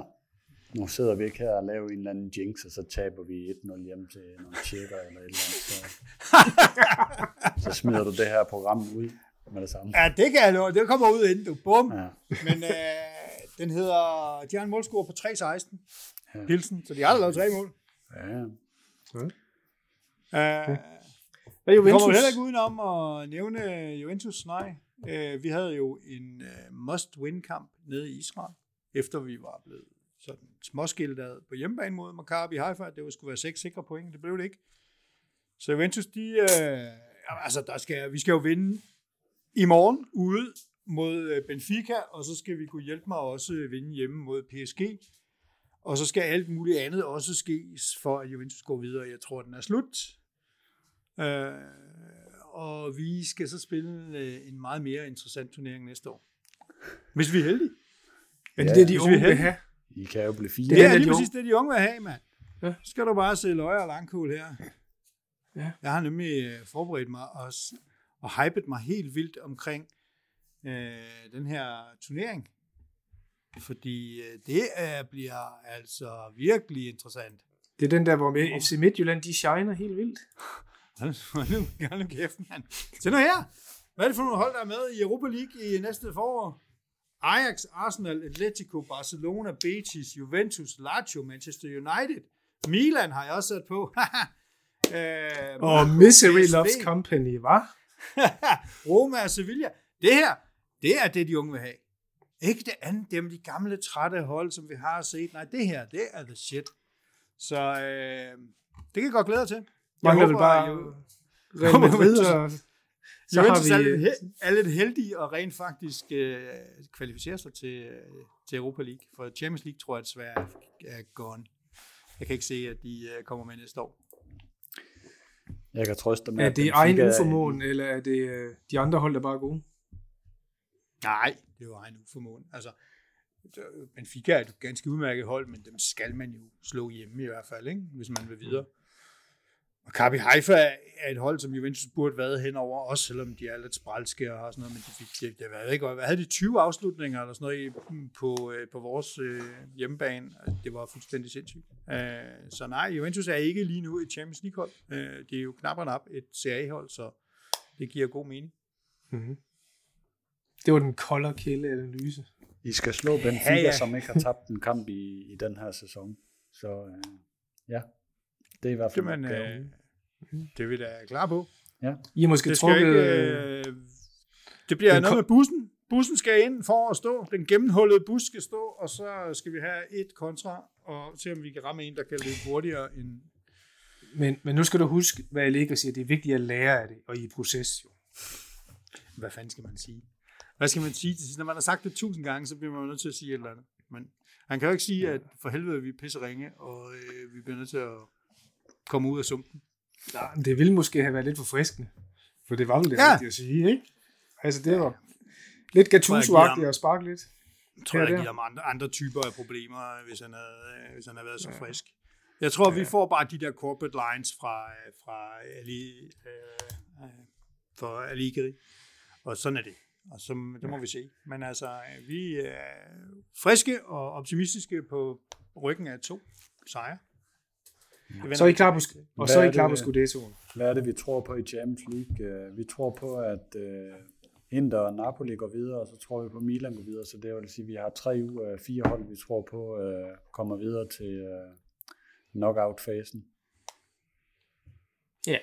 nu sidder vi ikke her og laver en eller anden jinx, og så taber vi 1-0 hjem til nogle tjekker eller et eller andet, så, så smider du det her program ud med det samme. Ja, det kan jeg love. Det kommer ud inden du. Bum. Ja, Men øh, den hedder, de har en målscore på 3-16. Ja. Pilsen, så de har lavet tre mål. ja, Uh, Hvad er Vi kommer Juventus? jo heller ikke udenom at nævne Juventus, nej. Øh, vi havde jo en øh, must-win-kamp nede i Israel, efter vi var blevet sådan småskiltet på hjemmebane mod Maccabi Haifa. Det skulle være seks sikre point, det blev det ikke. Så Juventus, de, øh, altså der skal, vi skal jo vinde i morgen ude mod øh, Benfica, og så skal vi kunne hjælpe mig også vinde hjemme mod PSG. Og så skal alt muligt andet også ske, for at Juventus går videre. Jeg tror, den er slut. Øh, og vi skal så spille øh, en meget mere interessant turnering næste år. Hvis vi er heldige. Men det Ja, er det, de hvis vi unge er vil have. I kan jo blive fire. Det er er det, lige de præcis det, de unge vil have, mand. Ja. Så skal du bare se løjer og langkål her. Ja. Jeg har nemlig øh, forberedt mig og, og hypet mig helt vildt omkring øh, den her turnering. Fordi øh, det er, bliver altså virkelig interessant. Det er den der, hvor med FC Midtjylland, de shiner helt vildt. Hold nu, hold nu kæft, mand. Se nu her. Hvad er det for nogle hold, der er med i Europa League i næste forår? Ajax, Arsenal, Atletico, Barcelona, Betis, Juventus, Lazio, Manchester United. Milan har jeg også sat på. øh, og Misery PSV. Loves Company, var? Roma og Sevilla. Det her, det er det, de unge vil have. Ikke det andet, dem de gamle trætte hold, som vi har set. Nej, det her, det er the shit. Så øh, det kan jeg godt glæde til. Mangler det bare jo, Real Madrid, og så Juventus har vi... er, lidt, er lidt heldige og rent faktisk øh, kvalificerer sig til, til Europa League. For Champions League tror jeg desværre er gone. Jeg kan ikke se, at de øh, kommer med næste år. Jeg kan trøste med, Er det egen uformåen, er... eller er det øh, de andre hold, der bare er gode? Nej, det er jo egen uformåen. Altså, Benfica er et ganske udmærket hold, men dem skal man jo slå hjemme i hvert fald, ikke? hvis man vil videre. Og Kabi Haifa er et hold, som Juventus burde været henover, også selvom de er lidt spralske og sådan noget, men de fik, det, det var ikke, hvad havde de 20 afslutninger eller sådan noget på, øh, på vores øh, hjemmebane? Det var fuldstændig sindssygt. Øh, så nej, Juventus er ikke lige nu et Champions League hold. Øh, det er jo knap og nap et CA-hold, så det giver god mening. Mm-hmm. Det var den kolde kælde analyse. I skal slå Benfica, ja, ja. som ikke har tabt en kamp i, i den her sæson. Så øh, ja. Det er i hvert fald det, man, øh, det er vi da klar på. Ja. I er måske det trukket... Ikke, øh, det bliver noget med bussen. Bussen skal ind for at stå. Den gennemhullede bus skal stå, og så skal vi have et kontra, og se om vi kan ramme en, der kan løbe hurtigere end... Men, men nu skal du huske, hvad jeg ligger og siger. Det er vigtigt at lære af det, og i proces jo. Hvad fanden skal man sige? Hvad skal man sige til sidst? Når man har sagt det tusind gange, så bliver man nødt til at sige et eller andet. Men han kan jo ikke sige, at for helvede vi er pisse ringe, og øh, vi bliver nødt til at komme ud af sumpen. Nej, men det ville måske have været lidt forfriskende. For det var vel det ja. rigtige at sige, ikke? Altså, det var lidt gattuso at sparke lidt. Jeg tror, jeg giver ham andre, andre typer af problemer, hvis han havde, øh, hvis han havde været så ja. frisk. Jeg tror, ja. vi får bare de der corporate lines fra, fra Ali, øh, for Aligeri. Og sådan er det. Og så, det må vi se. Men altså, vi er friske og optimistiske på ryggen af to sejre. Så er I klar på, og så er I klar på Scudettoen. Hvad er det, vi tror på i Champions League? Øh, vi tror på, at uh, Inter og Napoli går videre, og så tror vi på, at Milan går videre. Så det vil sige, at vi har tre ud af fire hold, vi tror på, kommer videre til knockout-fasen. Ja.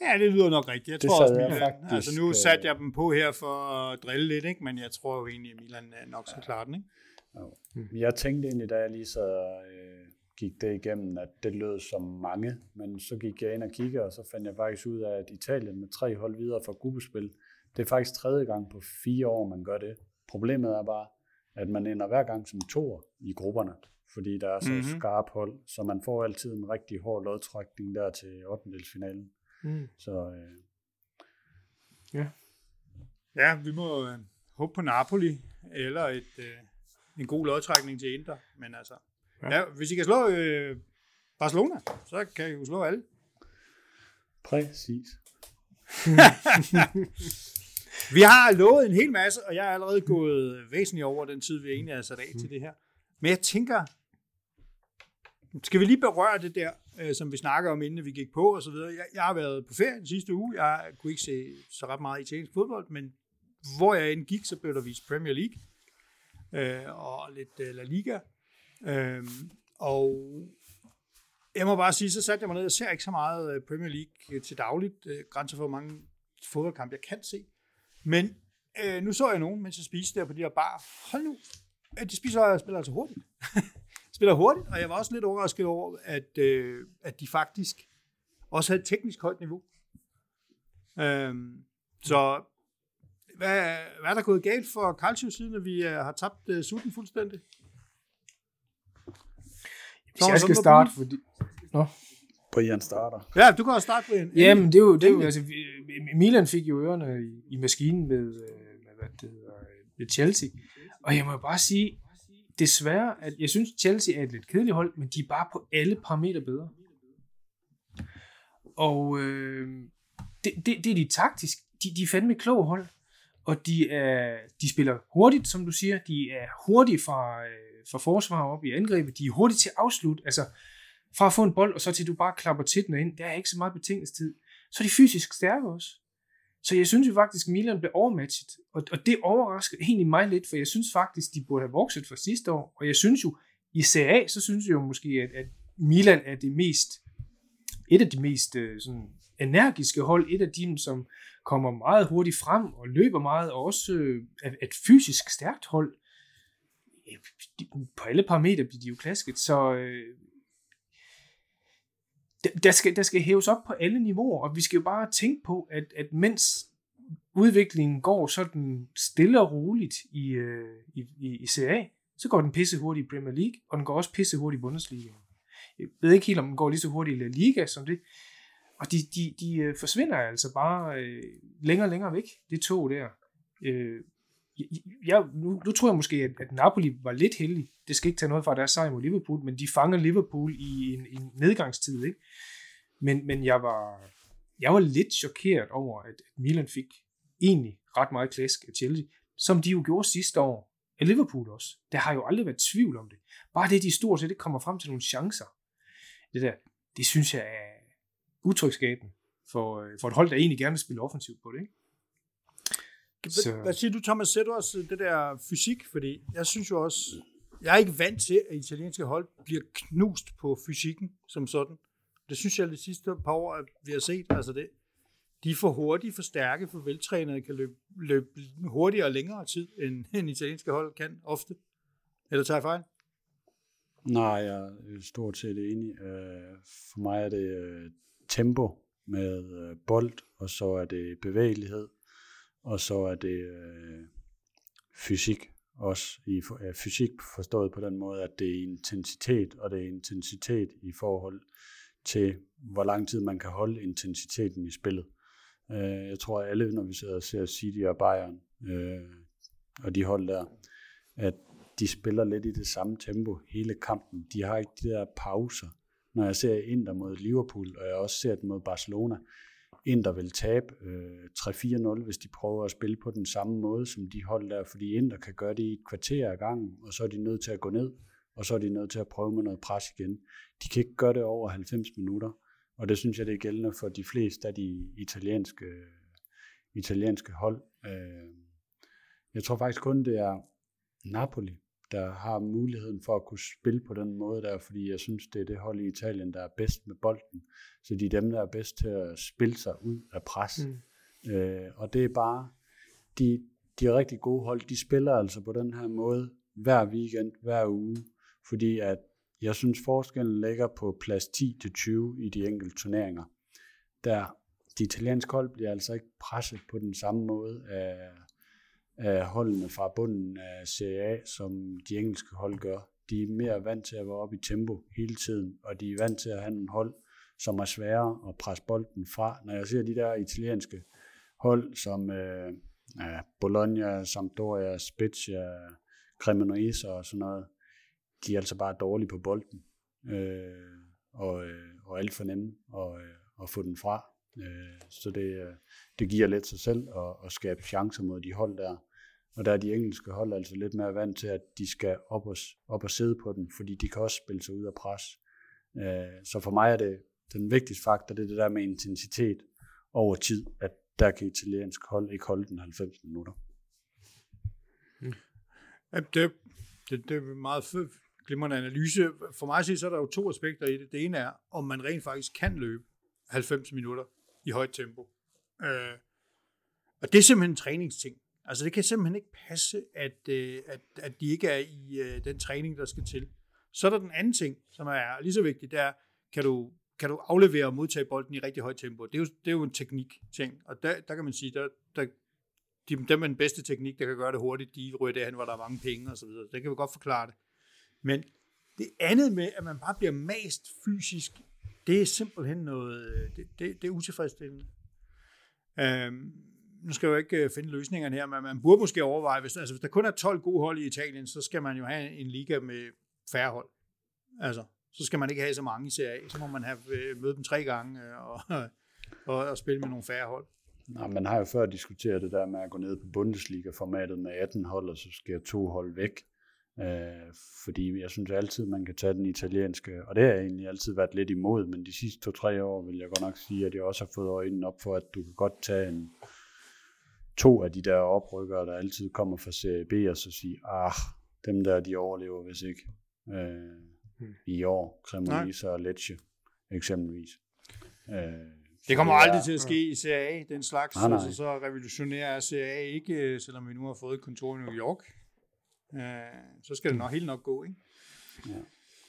Ja, det lyder nok rigtigt. Jeg det tror også, Milan, faktisk, altså nu satte jeg dem på her for at drille lidt, ikke? men jeg tror jo egentlig, at Milan nok skal klare den. Ikke? Ja. Jeg tænkte egentlig, da jeg lige så øh, gik det igennem, at det lød som mange, men så gik jeg ind og kiggede, og så fandt jeg faktisk ud af, at Italien med tre hold videre fra gruppespil, det er faktisk tredje gang på fire år, man gør det. Problemet er bare, at man ender hver gang som to i grupperne, fordi der er så mm-hmm. skarp hold, så man får altid en rigtig hård lodtrækning der til 8. Mm. Så øh, ja. Ja, vi må øh, håbe på Napoli, eller et, øh, en god lodtrækning til Inter, men altså, Ja. ja hvis I kan slå øh, Barcelona, så kan I jo slå alle. Præcis. vi har lovet en hel masse, og jeg er allerede gået væsentligt over den tid, vi egentlig har sat af til det her. Men jeg tænker, skal vi lige berøre det der, øh, som vi snakker om, inden vi gik på og så videre. Jeg, jeg har været på ferie den sidste uge. Jeg kunne ikke se så ret meget italiensk fodbold, men hvor jeg end gik, så blev der vist Premier League øh, og lidt øh, La Liga. Øhm, og jeg må bare sige, så satte jeg mig ned, jeg ser ikke så meget øh, Premier League øh, til dagligt, øh, grænser for hvor mange fodboldkampe jeg kan se. Men øh, nu så jeg nogen, mens jeg spiste der på de her bar. Hold nu, øh, de spiser og spiller altså hurtigt. spiller hurtigt, og jeg var også lidt overrasket over, at, øh, at de faktisk også havde et teknisk højt niveau. Øhm, så hvad, hvad er der gået galt for Calcio, siden at vi øh, har tabt øh, sutten fuldstændig? Hvis jeg skal starte, fordi... Nå. Brian starter. Ja, du kan også starte, Brian. Jamen, det er jo, det er jo altså, Milan fik jo ørerne i, i maskinen med, øh, med, hvad det hedder, med Chelsea. Og jeg må bare sige, desværre, at jeg synes, Chelsea er et lidt kedeligt hold, men de er bare på alle parametre bedre. Og øh, det, det, det er de taktisk. De, de er fandme kloge hold. Og de, er, de spiller hurtigt, som du siger. De er hurtige fra, øh, fra forsvar op i angrebet. De er hurtigt til at afslutte. Altså, fra at få en bold, og så til du bare klapper til den ind, der er ikke så meget betingelsestid. Så er de fysisk stærke også. Så jeg synes jo faktisk, at Milan blev overmatchet, og, og det overrasker egentlig mig lidt, for jeg synes faktisk, de burde have vokset fra sidste år, og jeg synes jo, i Serie A, så synes jeg jo måske, at, at Milan er det mest, et af de mest øh, sådan, energiske hold, et af dem, som kommer meget hurtigt frem og løber meget, og også øh, et fysisk stærkt hold. Øh, på alle parametre bliver de jo klasket, så øh, der skal, der skal hæves op på alle niveauer, og vi skal jo bare tænke på, at, at mens udviklingen går sådan stille og roligt i, øh, i, i, i CA, så går den pisse hurtigt i Premier League, og den går også pisse hurtigt i Bundesliga. Jeg ved ikke helt, om den går lige så hurtigt i La Liga som det. Og de, de, de øh, forsvinder altså bare øh, længere og længere væk, det tog der. Øh, jeg, nu, nu tror jeg måske, at, at Napoli var lidt heldig. Det skal ikke tage noget fra deres sejr mod Liverpool, men de fanger Liverpool i en, en nedgangstid. Ikke? Men, men jeg, var, jeg var lidt chokeret over, at Milan fik egentlig ret meget klask af Chelsea, som de jo gjorde sidste år af Liverpool også. Der har jo aldrig været tvivl om det. Bare det, de stort set ikke kommer frem til nogle chancer. Det der, det synes jeg er utrygskaben for, øh, for et hold, der egentlig gerne vil spille offensivt på det. Ikke? Så. Hvad siger du, Thomas? Ser du også det der fysik? Fordi jeg synes jo også, jeg er ikke vant til, at italienske hold bliver knust på fysikken som sådan. Det synes jeg det sidste par år, at vi har set. Altså det, de er for hurtige, for stærke, for veltrænede, kan løbe, løbe hurtigere og længere tid, end, end italienske hold kan ofte. Eller tager jeg fejl? Nej, jeg er stort set enig. Øh, for mig er det øh, tempo med øh, bold, og så er det bevægelighed, og så er det øh, fysik også. I, ja, fysik forstået på den måde, at det er intensitet, og det er intensitet i forhold til, hvor lang tid man kan holde intensiteten i spillet. Øh, jeg tror, at alle, når vi sidder og ser City og Bayern, øh, og de hold der, at de spiller lidt i det samme tempo hele kampen. De har ikke de der pauser. Når jeg ser Inter mod Liverpool, og jeg også ser det mod Barcelona, Inter vil tabe øh, 3-4-0, hvis de prøver at spille på den samme måde, som de hold der, fordi Inter kan gøre det i et kvarter ad gangen, og så er de nødt til at gå ned, og så er de nødt til at prøve med noget pres igen. De kan ikke gøre det over 90 minutter, og det synes jeg, det er gældende for de fleste af de italienske, italienske hold. Øh, jeg tror faktisk kun, det er Napoli, der har muligheden for at kunne spille på den måde der, fordi jeg synes, det er det hold i Italien, der er bedst med bolden. Så de er dem, der er bedst til at spille sig ud af pres. Mm. Øh, og det er bare, de, de er rigtig gode hold, de spiller altså på den her måde hver weekend, hver uge, fordi at jeg synes, forskellen ligger på plads 10-20 i de enkelte turneringer. Der de italienske hold bliver altså ikke presset på den samme måde af af holdene fra bunden af Serie A, som de engelske hold gør. De er mere vant til at være oppe i tempo hele tiden, og de er vant til at have en hold, som er sværere at presse bolden fra. Når jeg ser de der italienske hold, som øh, ja, Bologna, Sampdoria, Spezia, Cremonese og sådan noget, de er altså bare dårlige på bolden, øh, og, øh, og alt for nemme at, øh, at få den fra. Øh, så det, øh, det giver lidt sig selv at, at skabe chancer mod de hold der. Og der er de engelske hold altså lidt mere vant til, at de skal op og, op og sidde på den, fordi de kan også spille sig ud af pres. Øh, så for mig er det den vigtigste faktor, det er det der med intensitet over tid, at der kan italiensk hold ikke holde den 90 minutter. Mm. Ja, det, det, det er meget glimrende analyse. For mig så er der jo to aspekter i det. Det ene er, om man rent faktisk kan løbe 90 minutter i højt tempo. Øh, og det er simpelthen en træningsting. Altså det kan simpelthen ikke passe, at, øh, at, at de ikke er i øh, den træning, der skal til. Så er der den anden ting, som er lige så vigtig, det er, kan du, kan du aflevere og modtage bolden i rigtig højt tempo. Det er jo, det er jo en teknik-ting, og der, der kan man sige, der, der, de, dem med den bedste teknik, der kan gøre det hurtigt, de ryger derhen, hvor der er mange penge og så videre. Det kan vi godt forklare det. Men det andet med, at man bare bliver mast fysisk det er simpelthen noget, øh, det, det, det er utilfredsstillende. Øhm, nu skal jeg jo ikke øh, finde løsningerne her, men man burde måske overveje, hvis, altså, hvis der kun er 12 gode hold i Italien, så skal man jo have en liga med færre hold. Altså, så skal man ikke have så mange i Serie A, så må man have øh, mødt dem tre gange øh, og, og, og spille med nogle færre hold. Nej, man har jo før diskuteret det der med at gå ned på Bundesliga-formatet med 18 hold, og så skal to hold væk. Øh, fordi jeg synes altid, man kan tage den italienske, og det har jeg egentlig altid været lidt imod, men de sidste to-tre år vil jeg godt nok sige, at jeg også har fået øjnene op for, at du kan godt tage en, to af de der oprykkere, der altid kommer fra Serie B, og så sige, ah, dem der, de overlever hvis ikke øh, Hmm. i år, Cremonese og Lecce eksempelvis. Øh, Det kommer aldrig til at ske i CAA, den slags. Nej, nej. Altså, så revolutionerer CAA ikke, øh, selvom vi nu har fået et kontor i New York. Øh, så skal det nok helt nok gå, ikke? Ja.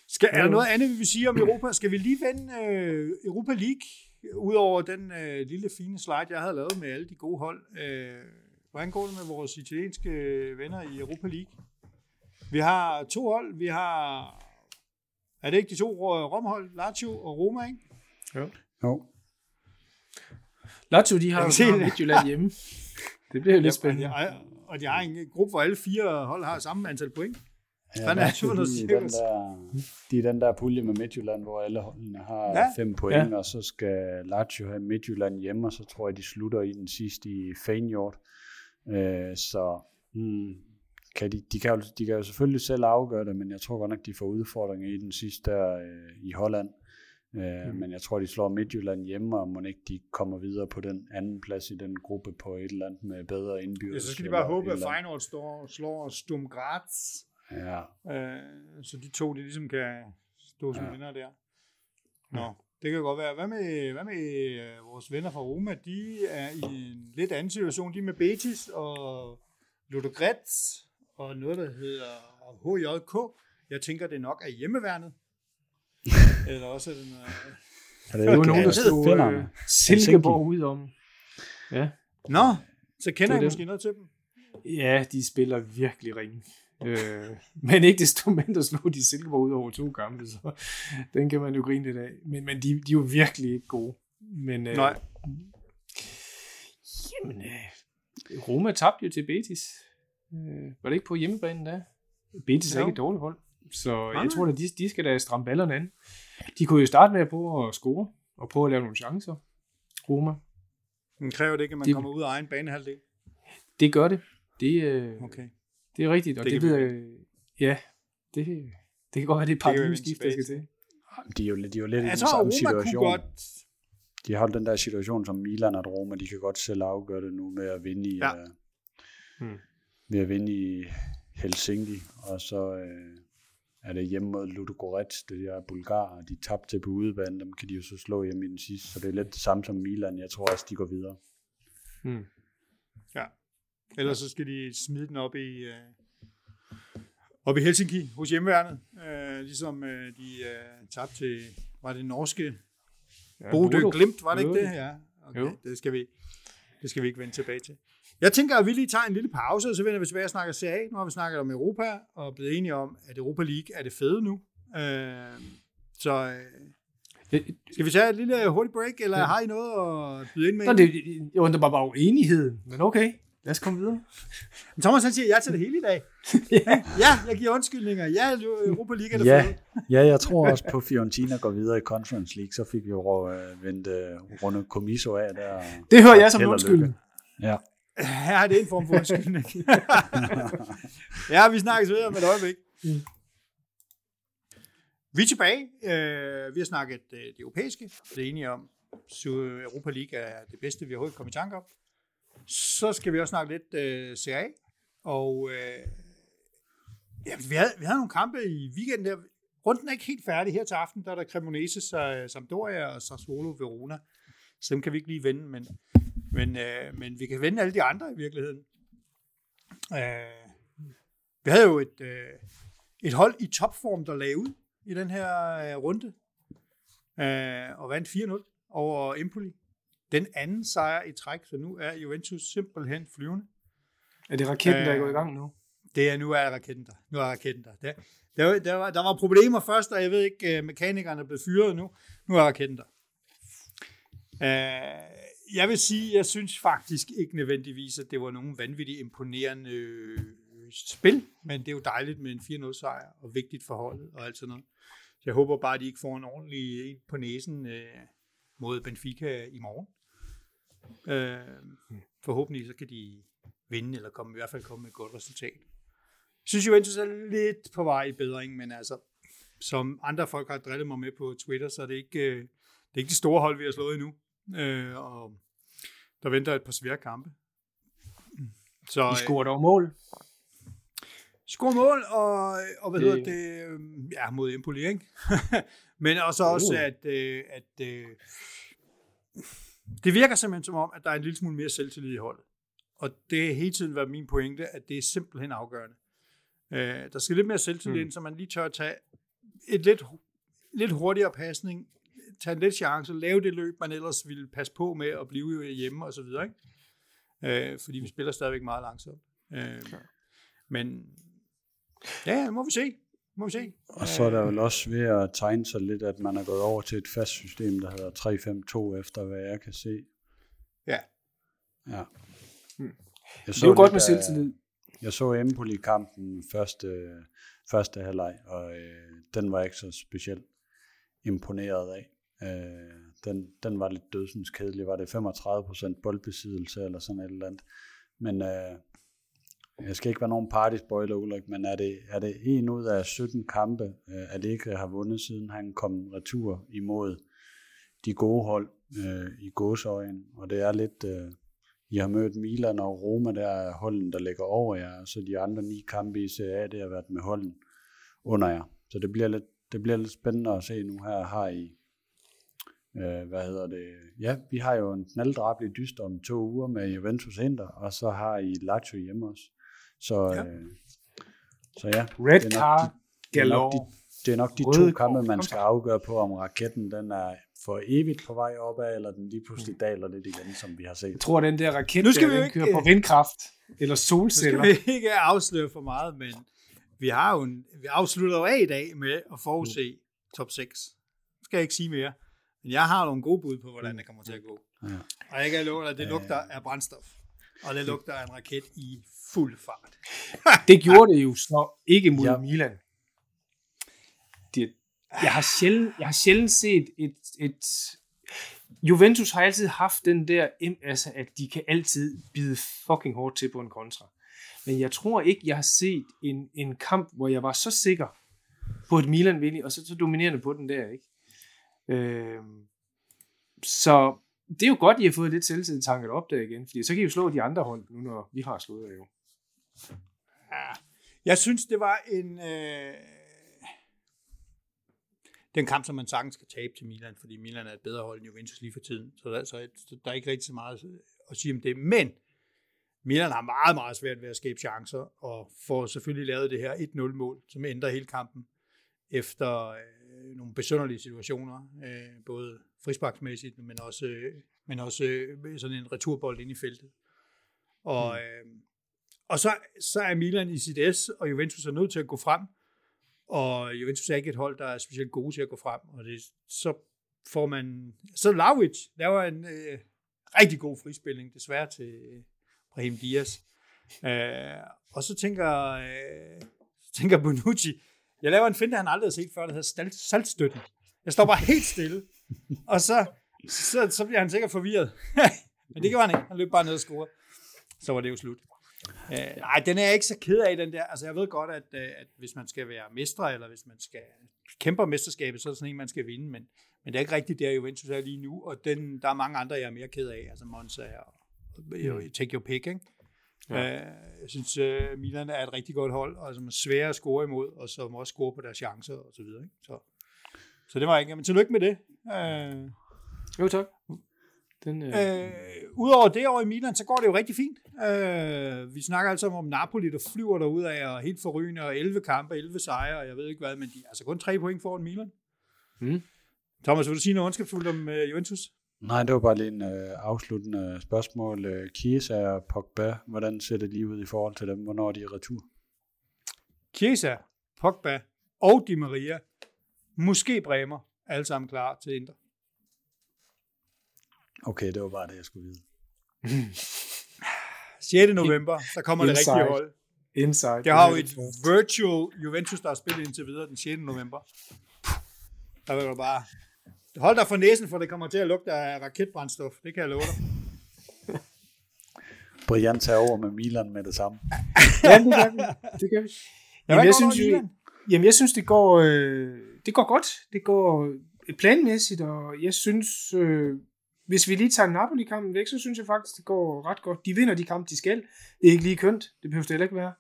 Skal, er der Jo. noget andet, vi vil sige om Europa? Skal vi lige vende øh, Europa League, udover den øh, lille fine slide, jeg havde lavet med alle de gode hold. Øh, hvordan går det med vores italienske venner i Europa League? Vi har to hold. Vi har... Er det ikke de to romhold? Lazio og Roma, ikke? Jo, Lazio, de har Jeg jo. Midtjylland hjemme. Det bliver jo lidt spændende. Har- og de har en gruppe, hvor alle fire hold har samme antal point. Ja, Sådan der er er det jo noget de, cirkus. den der, de er den der pulje med Midtjylland, hvor alle holdene har Ja. fem point, Ja. ja. og så skal Lazio have Midtjylland hjemme, og så tror jeg, de slutter i den sidste i Feyenoord. Øh, så hmm, kan de, de, kan jo, de kan jo selvfølgelig selv afgøre det, men jeg tror godt nok, de får udfordringer i den sidste der øh, i Holland. Øh, Mm. Men jeg tror, de slår Midtjylland hjemme, og må ikke de kommer videre på den anden plads i den gruppe på et eller andet med bedre indbyrdes. Ja, så skal de bare håbe, at. Feyenoord står, slår Sturm Graz, Ja, øh, så de to de ligesom kan stå som ja. Vinder der. Nå, det kan godt være. Hvad med, hvad med øh, vores venner fra Roma? De er i en lidt anden situation. De er med Betis og Ludogorets og noget, der hedder HJK. Jeg tænker, det nok er hjemmeværnet. Eller også er det noget... er Det ikke, nogen, der finnerne? øh, Silkeborg ud om. Ja. Nå, så kender er jeg måske noget til dem. ja, de spiller virkelig ringe. Øh, men ikke desto mindre slog de Silkeborg ud over to kampe, så den kan man jo grine lidt af. Men, men de, de er jo virkelig ikke gode. Men, øh, Nej. Jamen, øh, Roma tabte jo til Betis. Øh, var det ikke på hjemmebanen der? Betis er Jo. ikke et dårligt hold. Så Nej, jeg tror, at de, de skal da stramme ballerne an. De kunne jo starte med at prøve at score, og prøve at lave nogle chancer. Roma. Men kræver det ikke, at man Det- kommer ud af egen banehalvdel? Det gør det. Det, øh, Okay. det er rigtigt, og Det det, ved jeg, ja, det, det kan godt være, det er et par Det kan vi vende skift, der skal til. De er jo, de er jo lidt i Jeg den tror, samme Roma kunne situation. godt... De har holdt den der situation som Milan og Roma, de kan godt selv afgøre det nu med at vinde i, Ja. ja. Hmm. ved at vinde i Helsinki, og så øh, er det hjemme mod Ludogorets, det der Bulgar, de tabte til på udebane, dem kan de jo så slå hjem i den sidste, så det er lidt det samme som Milan, jeg tror også, de går videre. Hmm. Ellers så skal de smide den op i, øh, op i Helsinki hos hjemmeværnet. Øh, ligesom øh, de øh, tabte til, var det norske Ja, Bodø. Glimt, var det ikke det? Ja, okay. Jo. det, skal vi, det skal vi ikke vende tilbage til. Jeg tænker, at vi lige tager en lille pause, og så vender vi tilbage og snakker CA. Nu har vi snakket om Europa, og blevet enige om, at Europa League er det fede nu. Øh, så øh, skal vi tage et lille hurtigt break, eller Ja. har I noget at byde ind med? Nå, det, jeg undrer bare over enigheden, men okay, lad os komme videre. Thomas han siger ja til det hele i dag. ja. Ja, jeg giver undskyldninger. Ja, Europa League er det Ja. fede. Ja, jeg tror også på Fiorentina går videre i Conference League, så fik vi jo øh, vendt øh, runde Comiso af der. Det hører jeg som undskyldning. lykke. Ja. Her er det en form for undskyldning. ja, vi snakkes videre med et øjeblik. Mm. Vi er tilbage. Øh, vi har snakket øh, det europæiske. Det er enige om, at Europa League er det bedste, vi overhovedet kommet i tanke om. Så skal vi også snakke lidt øh, CA. Og øh, ja, vi, havde, vi havde nogle kampe i weekenden der. Runden er ikke helt færdig her til aften. Der er der Cremonese, Sa- Sampdoria og Sassuolo Verona. Så dem kan vi ikke lige vende, men, men, øh, men vi kan vende alle de andre i virkeligheden. Øh, vi havde jo et, øh, et hold i topform, der lagde ud i den her øh, runde, øh, og vandt 4-0 over Empoli. Den anden sejr i træk, så nu er Juventus simpelthen flyvende. Er det raketten, der er Øh, gået i gang nu? Det er, nu er raketten der. Nu er raketten der. Der, der, var- der, var, der var problemer først, og jeg ved ikke, øh, mekanikerne er blevet fyret nu. Nu er raketten der. Øh, jeg vil sige, jeg synes faktisk ikke nødvendigvis, at det var nogen vanvittigt imponerende øh, spil, men det er jo dejligt med en 4-0 sejr, og vigtigt for holdet og alt sådan noget. Så jeg håber bare, at de ikke får en ordentlig en på næsen øh, mod Benfica i morgen. Øh, forhåbentlig så kan de vinde, eller komme, i hvert fald komme med et godt resultat. synes Juventus er lidt på vej i bedring, men altså, som andre folk har drillet mig med på Twitter, så er det ikke, øh, det er ikke det store hold, vi har slået endnu. Øh, og der venter et par svære kampe. Så, de scorer dog mål. Score mål, og, og hvad det... hedder det, øhm, ja, mod Empoli, ikke? Men også uh. også, at, øh, at øh, det virker simpelthen som om, at der er en lille smule mere selvtillid i holdet. Og det har hele tiden været min pointe, at det er simpelthen afgørende. Øh, der skal lidt mere selvtillid mm. så man lige tør at tage et lidt, lidt hurtigere pasning, tage en lidt chance, lave det løb, man ellers ville passe på med at blive hjemme og så videre, ikke? Øh, fordi vi spiller stadigvæk meget langsomt. Øh, men ja, må vi se. Må vi se. Og så er der vel også ved at tegne sig lidt, at man er gået over til et fast system, der hedder 3-5-2, efter hvad jeg kan se. Ja. Ja. Hmm. Jeg så det er jo godt med selvtillid. Jeg så Empoli-kampen første, første halvleg, og øh, den var jeg ikke så specielt imponeret af. Øh, den, den var lidt dødsens kedelig. Var det 35% boldbesiddelse eller sådan et eller andet. Men øh, jeg skal ikke være nogen party spoiler, Ulrik, men er det, er det en ud af 17 kampe, øh, ikke har vundet, siden han kom retur imod de gode hold øh, i gåsøjen, og det er lidt, øh, I har mødt Milan og Roma, der er holden, der ligger over jer, så de andre ni kampe i Serie A, det har været med holden under jer. Så det bliver lidt, det bliver lidt spændende at se nu her, har I, øh, hvad hedder det, ja, vi har jo en knalddrabelig dyst om to uger med Juventus Inter, og så har I Lazio hjemme også. Så ja, øh, så ja Red det er Car det, er nok de, det er nok de to kampe, man skal afgøre på, om raketten den er for evigt på vej opad, eller den lige pludselig daler lidt igen, som vi har set. Jeg tror, den der raket, nu skal der, vi den ikke, kører på vindkraft, eller solceller. Nu skal vi ikke afsløre for meget, men vi har jo en, vi afslutter jo af i dag med at forudse mm. top 6. skal jeg ikke sige mere. Men jeg har nogle gode bud på, hvordan det kommer til at gå. Ja. Og jeg kan love dig, at det lugter af brændstof. Og det lugter af en raket i fuld fart. det gjorde det jo så ikke mod ja. Milan. Det, jeg, har sjældent, jeg har sjældent set et, et... Juventus har altid haft den der, altså at de kan altid bide fucking hårdt til på en kontra. Men jeg tror ikke, jeg har set en, en kamp, hvor jeg var så sikker på et Milan vinde, og så, så dominerende på den der, ikke? Øh, så det er jo godt, at I har fået lidt selvtid tanket op der igen, fordi så kan I jo slå de andre hold, nu når vi har slået jer jo. Ja, jeg synes, det var en... Øh... Den kamp, som man sagtens skal tabe til Milan, fordi Milan er et bedre hold end Juventus lige for tiden. Så der, så der er ikke rigtig så meget at sige om det. Men Milan har meget, meget svært ved at skabe chancer, og får selvfølgelig lavet det her 1-0-mål, som ændrer hele kampen efter øh, øh, nogle besønderlige situationer, øh, både frisparksmæssigt, men også, øh, men også øh, sådan en returbold ind i feltet. Og, mm. øh, og så, så er Milan i sit S, og Juventus er nødt til at gå frem, og Juventus er ikke et hold, der er specielt gode til at gå frem, og det, så får man, så Lavic laver en øh, rigtig god frispilling, desværre til Brahim Diaz. Øh, og så tænker, øh, tænker Bonucci, jeg laver en finte, han aldrig har set før, der hedder saltstøtten. Jeg står bare helt stille, og så, så, så bliver han sikkert forvirret. Men det gjorde han ikke. Han løb bare ned og score. Så var det jo slut. Øh, nej, den er jeg ikke så ked af, den der. Altså, jeg ved godt, at, øh, at hvis man skal være mestre, eller hvis man skal kæmpe om mesterskabet, så er det sådan en, man skal vinde. Men, men det er ikke rigtigt, der Juventus er lige nu. Og den, der er mange andre, jeg er mere ked af. Altså Monza og mm. Take Your Pick, ikke? Ja. Øh, jeg synes, uh, Milan er et rigtig godt hold, og som er svære at score imod, og som også score på deres chancer og så videre. Ikke? Så, så det var ikke, men tillykke med det. Uh, jo, tak. Den, øh... Øh, Udover det over i Milan, så går det jo rigtig fint. Øh, vi snakker altså om Napoli, der flyver derud af og helt forrygende, og 11 kampe, 11 sejre, og jeg ved ikke hvad, men de er altså kun 3 point foran Milan. Mm. Thomas, vil du sige noget ondskabsfuldt om uh, Juventus? Nej, det var bare lige en øh, afsluttende spørgsmål. Øh, Chiesa og Pogba, hvordan ser det lige ud i forhold til dem? Hvornår er de retur? Chiesa, Pogba og Di Maria, måske Bremer, alle sammen klar til Inter. Okay, det var bare det, jeg skulle vide. 6. november, der kommer Inside. det rigtige hold. Inside. Det har jo et virtual Juventus, der har spillet indtil videre den 6. november. Der vil du bare Hold dig for næsen, for det kommer til at lugte af raketbrændstof. Det kan jeg love dig. Brian tager over med Milan med det samme. Ja, det gør vi. Det gør vi. Ja, Jamen, jeg synes, jo, jamen, jeg synes, det går, øh, det går godt. Det går planmæssigt, og jeg synes, øh, hvis vi lige tager Napoli-kampen væk, så synes jeg faktisk, det går ret godt. De vinder de kampe, de skal. Det er ikke lige kønt. Det behøver det heller ikke være.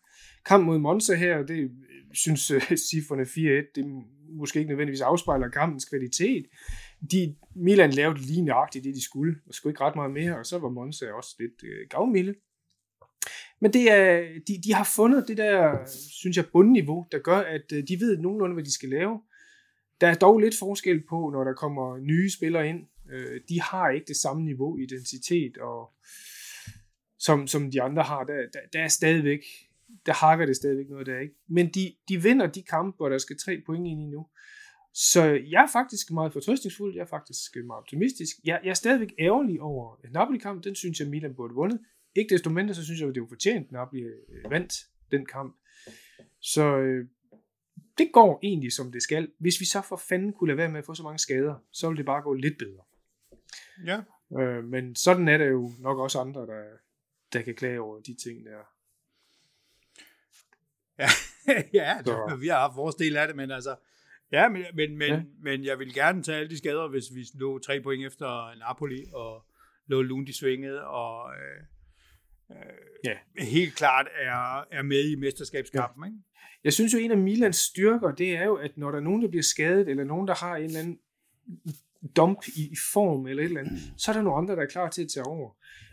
Kamp mod Monza her, det øh, synes øh, cifrene 4-1, det måske ikke nødvendigvis afspejler kampens kvalitet. De, Milan lavede lige nøjagtigt det, de skulle, og skulle ikke ret meget mere, og så var Monza også lidt øh, gavmilde. Men det er, de, de har fundet det der, synes jeg, bundniveau, der gør, at øh, de ved nogenlunde, hvad de skal lave. Der er dog lidt forskel på, når der kommer nye spillere ind. Øh, de har ikke det samme niveau, identitet, og som, som de andre har. Der, der, der er stadigvæk, der hakker det stadigvæk noget, der er ikke. Men de, de vinder de kampe, hvor der skal tre point ind i nu. Så jeg er faktisk meget fortrøstningsfuld, jeg er faktisk meget optimistisk. Jeg, jeg er stadigvæk ærgerlig over Napoli-kamp, den synes jeg, Milan burde have vundet. Ikke desto mindre, så synes jeg, at det var fortjent, Napoli øh, vandt den kamp. Så øh, det går egentlig, som det skal. Hvis vi så for fanden kunne lade være med at få så mange skader, så ville det bare gå lidt bedre. Ja. Øh, men sådan er der jo nok også andre, der, der kan klage over de ting der. ja, det, Så- vi har haft vores del af det, men altså, ja, men, men, men, Ja. ja. men jeg vil gerne tage alle de skader, hvis vi lå tre point efter Napoli, og lå Lund i svinget, og øh, øh, Ja. helt klart er, er med i mesterskabskampen. Ja. Ikke? Jeg synes jo, en af Milans styrker, det er jo, at når der er nogen, der bliver skadet, eller nogen, der har en eller anden dump i, i form, eller et eller andet, så er der nogle andre, der er klar til at tage over.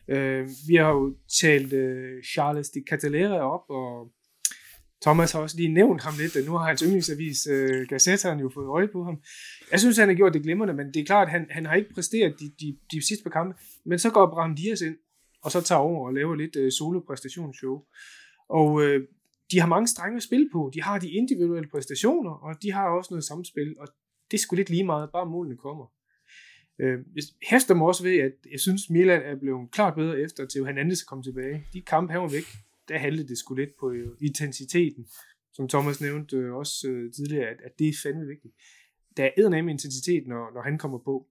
Øh, vi har jo talt øh, Charles de Catalera op, og Thomas har også lige nævnt ham lidt, og nu har hans yndlingsavis øh, Gazetteren, jo fået øje på ham. Jeg synes, han har gjort det glimrende, men det er klart, at han, han har ikke præsteret de, de, de sidste par kampe, men så går Bram Dias ind, og så tager over og laver lidt øh, solo-præstationsshow. Og øh, de har mange strenge at spille på. De har de individuelle præstationer, og de har også noget samspil, og det er sgu lidt lige meget, bare målene kommer. Øh, jeg hæfter mig også ved, at jeg synes, Milan er blevet klart bedre efter, til Hernandez er kommet tilbage. De kampe, han var væk, der handlede det sgu lidt på øh, intensiteten, som Thomas nævnte øh, også øh, tidligere, at, at det er fandme vigtigt. Der er eddermame intensitet, når, når han kommer på.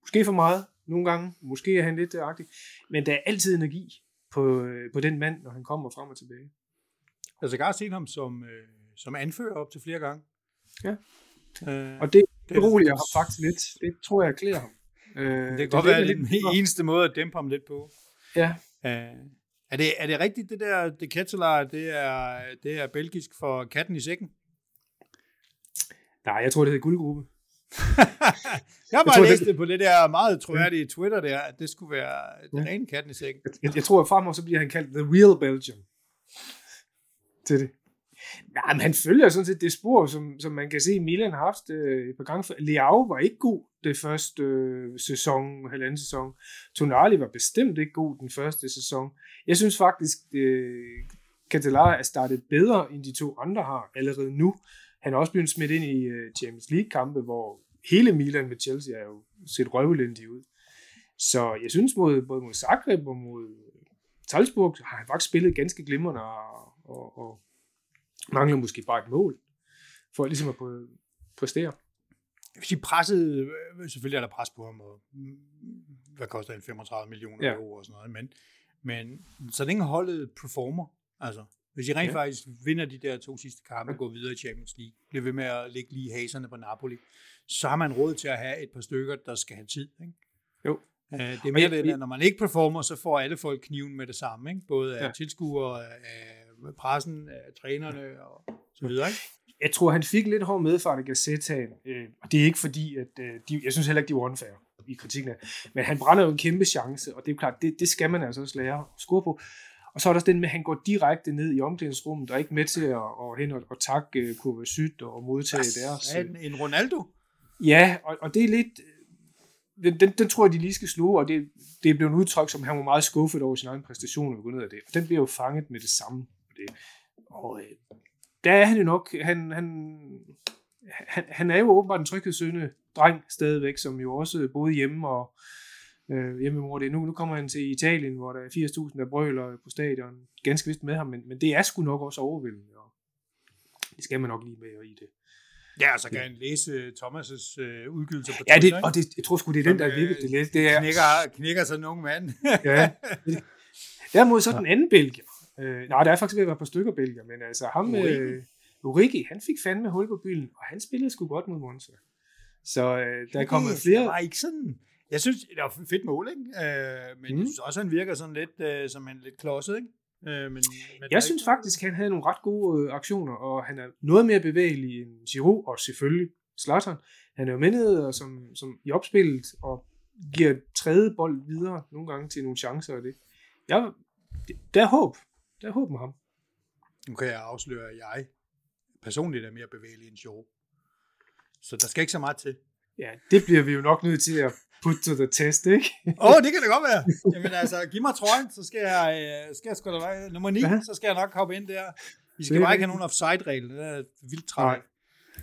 Måske for meget, nogle gange. Måske er han lidt agtig. Men der er altid energi på, øh, på den mand, når han kommer frem og tilbage. Jeg har set ham som, øh, som anfører op til flere gange. Ja. Øh, Og det beroliger ham faktisk lidt. Det tror jeg klæder ham. Øh, det kan godt være, det den eneste måde at dæmpe ham lidt på. Ja, Øh, er, det, er det rigtigt, det der, det Kettelar, det er, det er belgisk for katten i sækken? nej, jeg tror, det hedder guldgruppe. Jeg har tror, bare det- læst det på det der meget troværdige Twitter der, at det skulle være den Ja. rene katten i sækken. Jeg, jeg tror, at fremover så bliver han kaldt The Real Belgium. Til det. Nej, men han følger sådan set det spor, som, som man kan se, Milan har haft øh, et par gange. før. Leao var ikke god det første øh, sæson, halvanden sæson. Tonali var bestemt ikke god den første sæson. Jeg synes faktisk, øh, Catalara er startet bedre, end de to andre har allerede nu. Han er også blevet smidt ind i øh, Champions League-kampe, hvor hele Milan med Chelsea er jo set røvelendig ud. Så jeg synes, mod, både mod Zagreb og mod Salzburg har han faktisk spillet ganske glimrende og, og, og mangler måske bare et mål for ligesom at præ- præstere. Hvis de pressede, øh, selvfølgelig er der pres på ham, og mm, hvad koster han, 35 millioner Ja. euro og sådan noget, men, men så længe holdet performer, altså hvis de rent Ja. faktisk vinder de der to sidste kampe, går videre i Champions League, bliver ved med at ligge lige haserne på Napoli, så har man råd til at have et par stykker, der skal have tid. Ikke? Jo. Øh, Det er Og mere jeg- det, at når man ikke performer, så får alle folk kniven med det samme. Ikke? Både af ja. tilskuere, af pressen, af trænerne og så videre. Ikke? Jeg tror, han fik lidt hård medfart af Gazettaen, øh, og det er ikke fordi, at øh, de, jeg synes heller ikke, de var unfair i kritikken af, men han brænder jo en kæmpe chance, og det er jo klart, det, det skal man altså også lære at score på. Og så er der også den med, at han går direkte ned i omklædningsrummet, og er ikke med til at, at hen og, og takke øh, Kurva Syd og modtage deres. Ja, øh, en, en Ronaldo. Ja, og, og det er lidt... Den, den, den tror jeg, de lige skal sluge, og det, det er blevet udtrykt, som han var meget skuffet over sin egen præstation og gå ned af det. Og den bliver jo fanget med det samme. Og, det. og øh, der er han jo nok... Han, han, han, han er jo åbenbart en tryghedssøgende dreng stadigvæk, som jo også boede hjemme og øh, hjemme mor. Det. Nu, nu kommer han til Italien, hvor der er 80.000, der brøler på stadion. Ganske vist med ham, men, men det er sgu nok også overvældende. Og det skal man nok lige med i det. Ja, så kan han læse Thomas' øh, udgydelser på Ja, det, Twitter, ikke? og det, jeg tror sgu, det er den, der virkelig øh, det lidt. Det er, knækker, knækker sådan en ung mand. Ja. Derimod så den anden belgier. Øh, nej, der er faktisk ved at være på stykker belgier, men altså ham, Origi. øh, Origi, han fik fandme hul på bylden, og han spillede sgu godt mod Monza. Så øh, der er kommet Det flere... var ikke sådan... Jeg synes, det var fedt mål, ikke? Øh, men mm. Jeg synes også, han virker sådan lidt øh, som en lidt klodset, ikke? Øh, men, men Jeg synes ikke- faktisk, han havde nogle ret gode øh, aktioner, og han er noget mere bevægelig end Giroud, og selvfølgelig Zlatan. Han er jo med nede som, som i opspillet, og giver tredje bold videre nogle gange til nogle chancer og det. Jeg, der er håb. Der er håb med ham. Nu kan jeg afsløre, at jeg personligt er mere bevægelig end Joe. Så der skal ikke så meget til. Ja, det bliver vi jo nok nødt til at put to the test, ikke? Åh, oh, det kan det godt være. Jamen altså, giv mig trøjen, så skal jeg, øh, skal jeg sgu da være nummer 9, Ja. så skal jeg nok hoppe ind der. I skal Det bare ikke have nogen offside-regel. Det er vildt træt.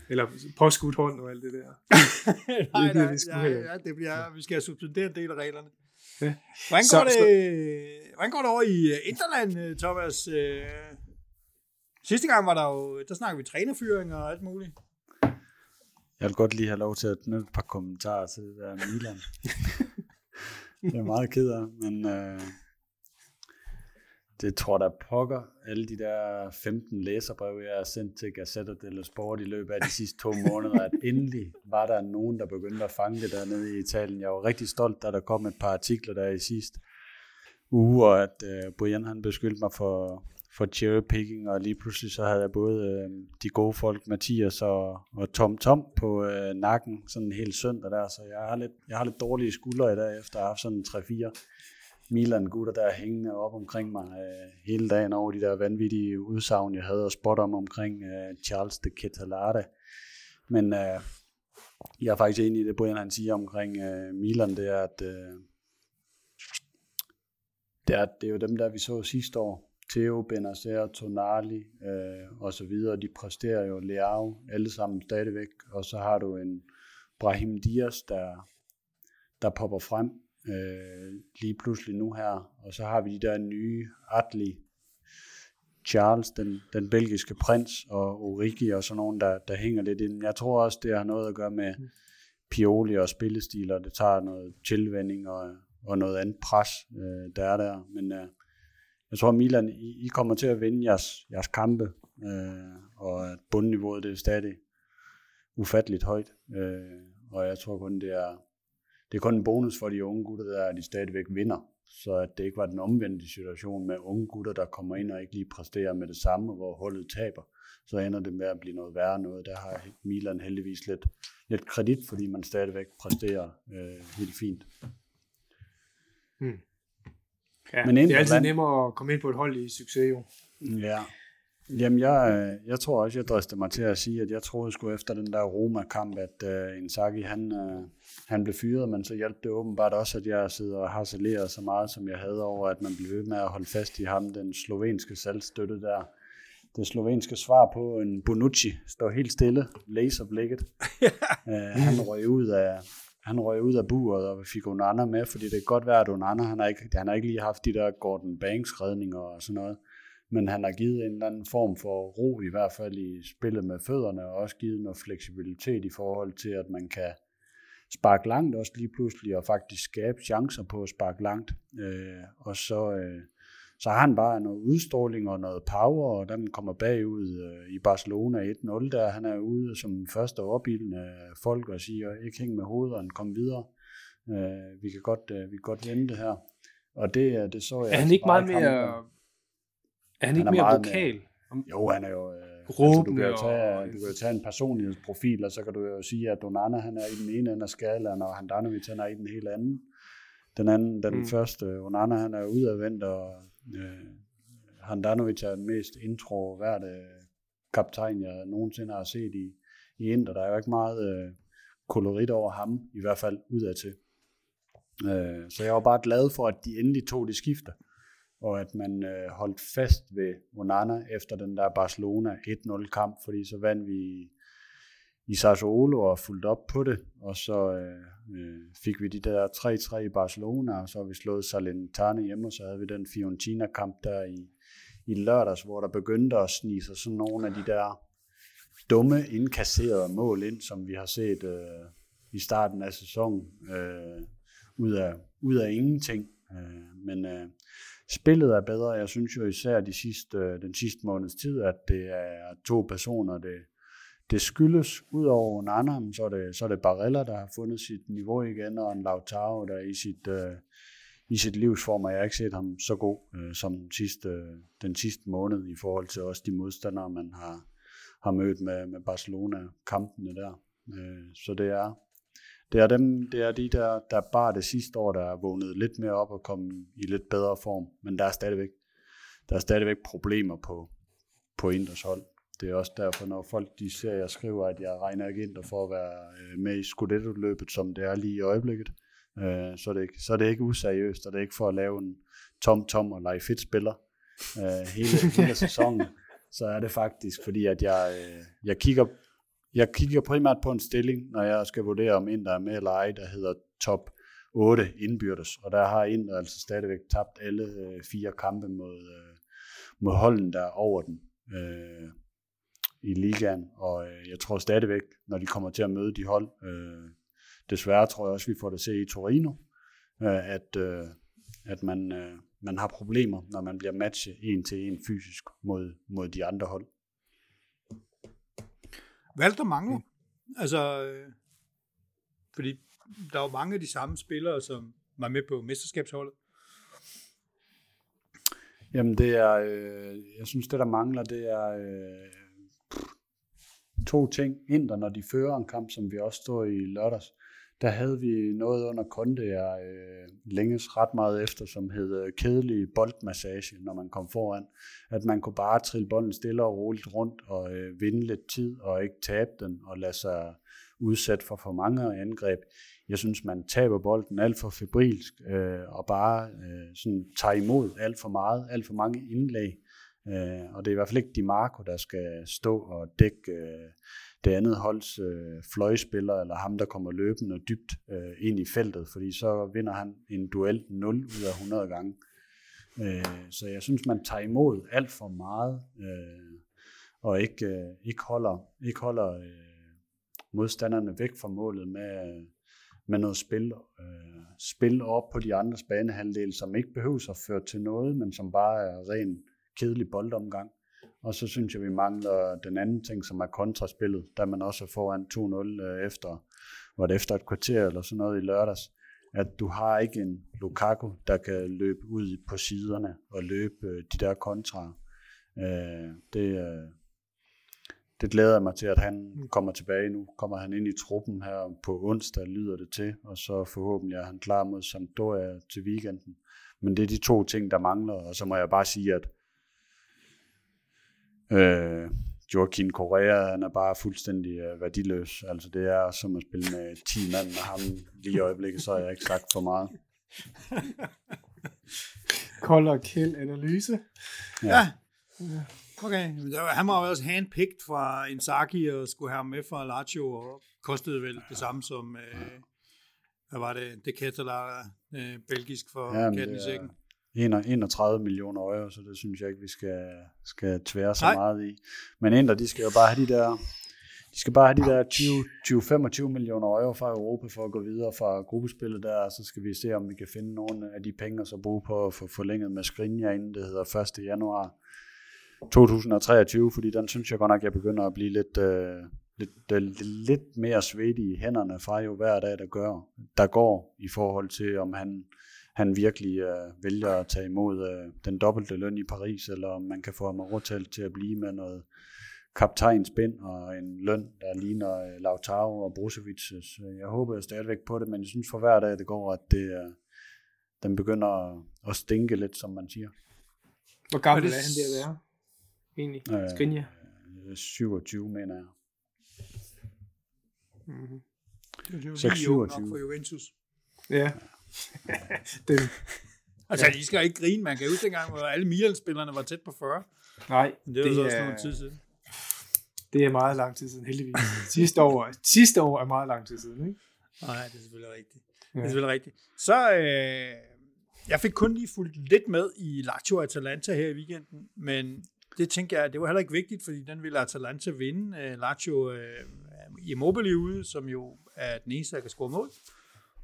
Eller påskudt hånd og alt det der. nej, nej, vi sgu ja, heller ja, det bliver, vi skal have suspenderet en del af reglerne. Ja. Hvordan, Så- går det, hvordan går det over i øh, Interland, øh, Thomas? Øh, Sidste gang var der jo, der snakkede vi trænerfyring og alt muligt. Jeg vil godt lige have lov til at knytte et par kommentarer til det der Milan. det er meget ked af, men øh, det tror der pokker alle de der 15 læserbreve, jeg har sendt til Gazzetta dello Sport i løbet af de sidste to måneder, at endelig var der nogen, der begyndte at fange det dernede i Italien. Jeg var rigtig stolt, da der kom et par artikler der i sidste uge, og at øh, Brian han beskyldte mig for, for cherry picking, og lige pludselig så havde jeg både øh, de gode folk, Mathias og, og Tom Tom på øh, nakken, sådan en hel søndag der, så jeg har lidt, jeg har lidt dårlige skuldre i dag, efter at have haft sådan 3-4 Milan-gutter der hængende op omkring mig øh, hele dagen over de der vanvittige udsagn, jeg havde og spot om omkring øh, Charles de Ketelade. Men øh, jeg er faktisk enig i det, Brian han siger omkring øh, Milan, det er, at øh, det er, det er jo dem der, vi så sidste år. Theo, Benacer, Tonali øh, og så videre, de præsterer jo Leao alle sammen stadigvæk, og så har du en Brahim Diaz, der, der popper frem øh, lige pludselig nu her, og så har vi de der nye Atli, Charles, den, den belgiske prins, og Origi og sådan nogen, der, der hænger lidt ind. Jeg tror også, det har noget at gøre med Pioli og spillestil, og det tager noget tilvænding og, og noget andet pres, øh, der er der. Men øh, jeg tror, Milan, I, I kommer til at vinde jeres, jeres kampe, øh, og at bundniveauet det er stadig ufatteligt højt. Øh, og jeg tror kun, det er, det er kun en bonus for de unge gutter, der er, at de stadigvæk vinder. Så at det ikke var den omvendte situation med unge gutter, der kommer ind og ikke lige præsterer med det samme, hvor hullet taber. Så ender det med at blive noget værre noget. Der har Milan heldigvis lidt, lidt kredit, fordi man stadigvæk præsterer øh, helt fint. Ja, Men det er altid land- nemmere at komme ind på et hold i succes, jo. Ja. Jamen, jeg, øh, jeg tror også, jeg drister mig til at sige, at jeg troede sgu efter den der Roma-kamp, at uh, Inzaghi, han, uh, han blev fyret, men så hjalp det åbenbart også, at jeg sidder og harceleret så meget, som jeg havde over, at man blev ved med at holde fast i ham, den slovenske salgstøtte der. Det slovenske svar på en Bonucci står helt stille, læser blikket. uh, han røg ud af, han røg ud af buret, og fik Onana med, fordi det kan godt være, at Onana, han har ikke, han har ikke lige haft de der Gordon Banks redninger og sådan noget men han har givet en eller anden form for ro, i hvert fald i spillet med fødderne, og også givet noget fleksibilitet i forhold til, at man kan sparke langt også lige pludselig, og faktisk skabe chancer på at sparke langt. Øh, og så, øh, så har han bare noget udstråling og noget power, og man kommer bagud øh, i Barcelona 1-0, der han er ude som første opildende folk og siger, ikke hæng med hovederne, kom videre. Øh, vi kan godt, øh, vi kan godt vende det her. Og det, det så jeg Er han altså ikke meget mere... Er han Han ikke er mere vokal? Jo, han er jo... Øh, altså, du, kan jo tage, og- du kan jo tage en personlighedsprofil, og så kan du jo sige, at Donana han er i den ene ende af skalaen, og Handanovic han er i den helt anden. Den anden, den Mm. første, Onana han er udadvendt, og øh, Handanovic er den mest introverte kaptajn, jeg nogensinde har set i, i Inter. Der er jo ikke meget øh, kolorit over ham, i hvert fald udadtil. Øh, så jeg var bare glad for, at de endelig tog det skifte og at man øh, holdt fast ved Onana efter den der Barcelona 1-0 kamp, fordi så vandt vi i Sassuolo og fulgte op på det, og så øh, øh fik vi de der 3-3 i Barcelona, og så har vi slået Salernitana hjemme, og så havde vi den Fiorentina-kamp der i, i lørdags, hvor der begyndte at snige sig sådan nogle af de der dumme indkasserede mål ind, som vi har set øh, i starten af sæsonen, øh, ud, af, ud af ingenting. Øh, men øh, spillet er bedre. Jeg synes jo især de sidste, øh, den sidste måneds tid, at det er to personer, det, det skyldes. Udover Nana, så er det, så er det Barella, der har fundet sit niveau igen, og en Lautaro, der i sit, øh, i sit livsform, og jeg har ikke set ham så god øh, som sidste, den sidste måned i forhold til også de modstandere, man har, har mødt med, med Barcelona-kampene der. Øh, så det er, det er dem, det er de der, der bare det sidste år, der er vågnet lidt mere op og kommet i lidt bedre form, men der er stadigvæk, der er stadigvæk problemer på, på Inders hold. Det er også derfor, når folk de ser, at jeg skriver, at jeg regner ikke ind for at være øh, med i Scudetto-løbet, som det er lige i øjeblikket, øh, så, er det ikke, så er det ikke useriøst, og det er ikke for at lave en tom-tom og lege fedt spiller øh, hele, hele sæsonen. Så er det faktisk, fordi at jeg, øh, jeg kigger jeg kigger primært på en stilling, når jeg skal vurdere, om Inter er med eller ej, der hedder top 8 indbyrdes. Og der har Inter altså stadigvæk tabt alle øh, fire kampe mod, øh, mod holden, der er over den øh, i ligaen. Og øh, jeg tror stadigvæk, når de kommer til at møde de hold, øh, desværre tror jeg også, vi får det at se i Torino, øh, at, øh, at man, øh, man har problemer, når man bliver matchet en til en fysisk mod, mod de andre hold. Hvad der mangler? Mm. Altså, øh, fordi der er jo mange af de samme spillere, som var med på mesterskabsholdet. Jamen det er, øh, jeg synes det der mangler, det er øh, to ting. Inder, når de fører en kamp, som vi også står i lørdags, der havde vi noget under Konde, jeg øh, længes ret meget efter, som hed øh, kedelig boldmassage, når man kom foran. At man kunne bare trille bolden stille og roligt rundt og øh, vinde lidt tid og ikke tabe den og lade sig udsat for for mange angreb. Jeg synes, man taber bolden alt for febrilsk øh, og bare øh, sådan tager imod alt for meget, alt for mange indlæg. Øh, og det er i hvert fald ikke Di Marco, der skal stå og dække øh, det andet holds øh, fløjspiller, eller ham, der kommer løbende dybt øh, ind i feltet, fordi så vinder han en duel 0 ud af 100 gange. Øh, så jeg synes, man tager imod alt for meget, øh, og ikke, øh, ikke holder, ikke holder øh, modstanderne væk fra målet med, med noget spil, øh, spil op på de andres banehalvdel, som ikke behøver at føre til noget, men som bare er ren kedelig boldomgang. Og så synes jeg, vi mangler den anden ting, som er kontraspillet, da man også er foran 2-0 øh, efter, var det efter et kvarter eller sådan noget i lørdags, at du har ikke en Lukaku, der kan løbe ud på siderne og løbe øh, de der kontra. Øh, det, øh, det glæder jeg mig til, at han kommer tilbage nu. Kommer han ind i truppen her på onsdag, lyder det til, og så forhåbentlig er han klar mod Sampdoria til weekenden. Men det er de to ting, der mangler, og så må jeg bare sige, at Øh, Joaquin Correa, han er bare fuldstændig øh, værdiløs. Altså det er som at spille med 10 mand med ham lige i øjeblikket, så har jeg ikke sagt for meget. Kold og kæld analyse. Ja. ja. Okay, han var også handpicked fra Inzaghi og skulle have ham med fra Lazio og kostede vel det samme som, øh, hvad var det, det Kettelar, øh, belgisk for ja, katten i sækken. 31 millioner euro, så det synes jeg ikke, vi skal, skal tvære så Nej. meget i. Men Inter, de skal jo bare have de der, de skal bare have de der 20-25 millioner euro fra Europa for at gå videre fra gruppespillet der, og så skal vi se, om vi kan finde nogle af de penge, så bruge på at få forlænget med Skriniar, inden det hedder 1. januar 2023, fordi den synes jeg godt nok, jeg begynder at blive lidt, øh, lidt, øh, lidt mere svedt i hænderne fra jo hver dag, der, gør, der går, i forhold til, om han han virkelig øh, vælger at tage imod øh, den dobbelte løn i Paris, eller om man kan få ham overtalt til at blive med noget kaptajnsbind og en løn, der ligner øh, Lautaro og Brozovic. Så jeg håber jeg stadigvæk på det, men jeg synes for hver dag det går, at det, øh, den begynder at stinke lidt, som man siger. Hvor gammel er, det... er han der at være? Egentlig, øh, Skrinja? 27, mener jeg. Mm-hmm. Det er jo 6, 27. for Juventus. Ja. Den, altså, ja. de skal ikke grine. Man kan huske dengang, hvor alle Milan-spillerne var tæt på 40. Nej. Men det, det så også er, noget tid siden. Det er meget lang tid siden, heldigvis. sidste, år, sidste år er meget lang tid siden, ikke? Nej, det er selvfølgelig rigtigt. Ja. Det er selvfølgelig rigtigt. Så, øh, jeg fik kun lige fulgt lidt med i Lazio Atalanta her i weekenden, men det tænker jeg, det var heller ikke vigtigt, fordi den ville Atalanta vinde. Øh, Lazio øh, Immobile ude, som jo er den eneste, der kan score mål.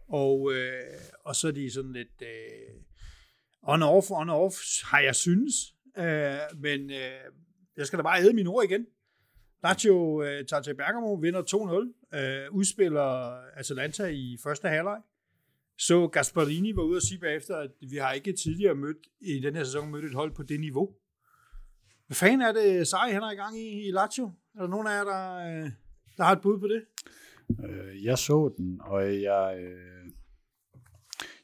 Og, øh, og så er de sådan lidt... Øh, on off, on off, har jeg synes. Øh, men øh, jeg skal da bare æde mine ord igen. Lazio øh, tager til Bergamo, vinder 2-0, øh, udspiller Atalanta i første halvleg. Så Gasparini var ude og sige bagefter, at vi har ikke tidligere mødt, i den her sæson mødt et hold på det niveau. Hvad fanden er det, Sej, han er i gang i, i Lazio? Er der nogen af jer, der, øh, der har et bud på det? Øh, jeg så den, og jeg, øh,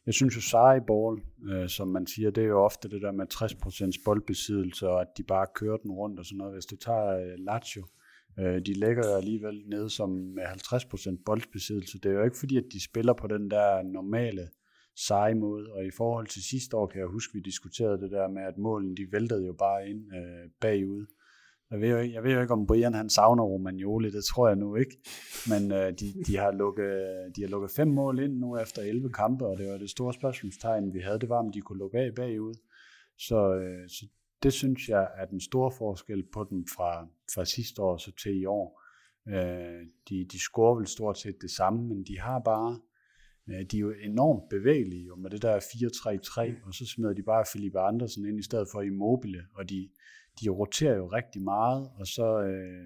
jeg synes jo Sarri ball, øh, som man siger, det er jo ofte det der med 60% boldbesiddelse, og at de bare kører den rundt og sådan noget. Hvis du tager øh, Lazio, øh, de lægger jo alligevel ned som med 50% boldbesiddelse. Det er jo ikke fordi, at de spiller på den der normale seje måde, og i forhold til sidste år kan jeg huske, vi diskuterede det der med, at målen de væltede jo bare ind øh, bagud. Jeg ved, jo ikke, jeg ved jo ikke, om Brian han savner Romagnoli, det tror jeg nu ikke. Men øh, de, de, har lukket, de har lukket fem mål ind nu efter 11 kampe, og det var det store spørgsmålstegn, vi havde, det var, om de kunne lukke af bagud. Så, øh, så det synes jeg er den store forskel på dem fra, fra sidste år så til i år. Øh, de, de scorer vel stort set det samme, men de har bare, øh, de er jo enormt bevægelige jo, med det der 4-3-3, og så smider de bare Felipe Andersen ind i stedet for Immobile, og de, de roterer jo rigtig meget, og så øh,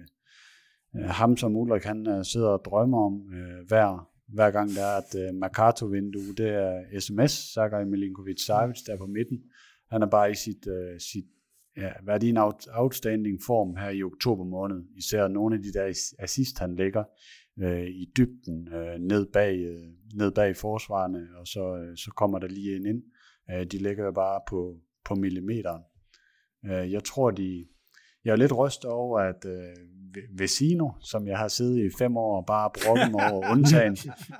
øh ham som Ulrik, han øh, sidder og drømmer om øh, hver, hver gang der er et øh, Mercato-vindue, det er sms, Sakar Milinkovic Savic der på midten. Han er bare i sit, øh, sit ja, været i en out, outstanding form her i oktober måned. Især nogle af de der assist, han lægger øh, i dybden øh, ned, bag, øh, ned bag forsvarene, og så, øh, så kommer der lige en ind. Øh, de ligger jo bare på, på millimeteren. Øh, jeg tror, de... Jeg er lidt rystet over, at øh, Vecino, som jeg har siddet i fem år og bare brokket mig over, undtagen,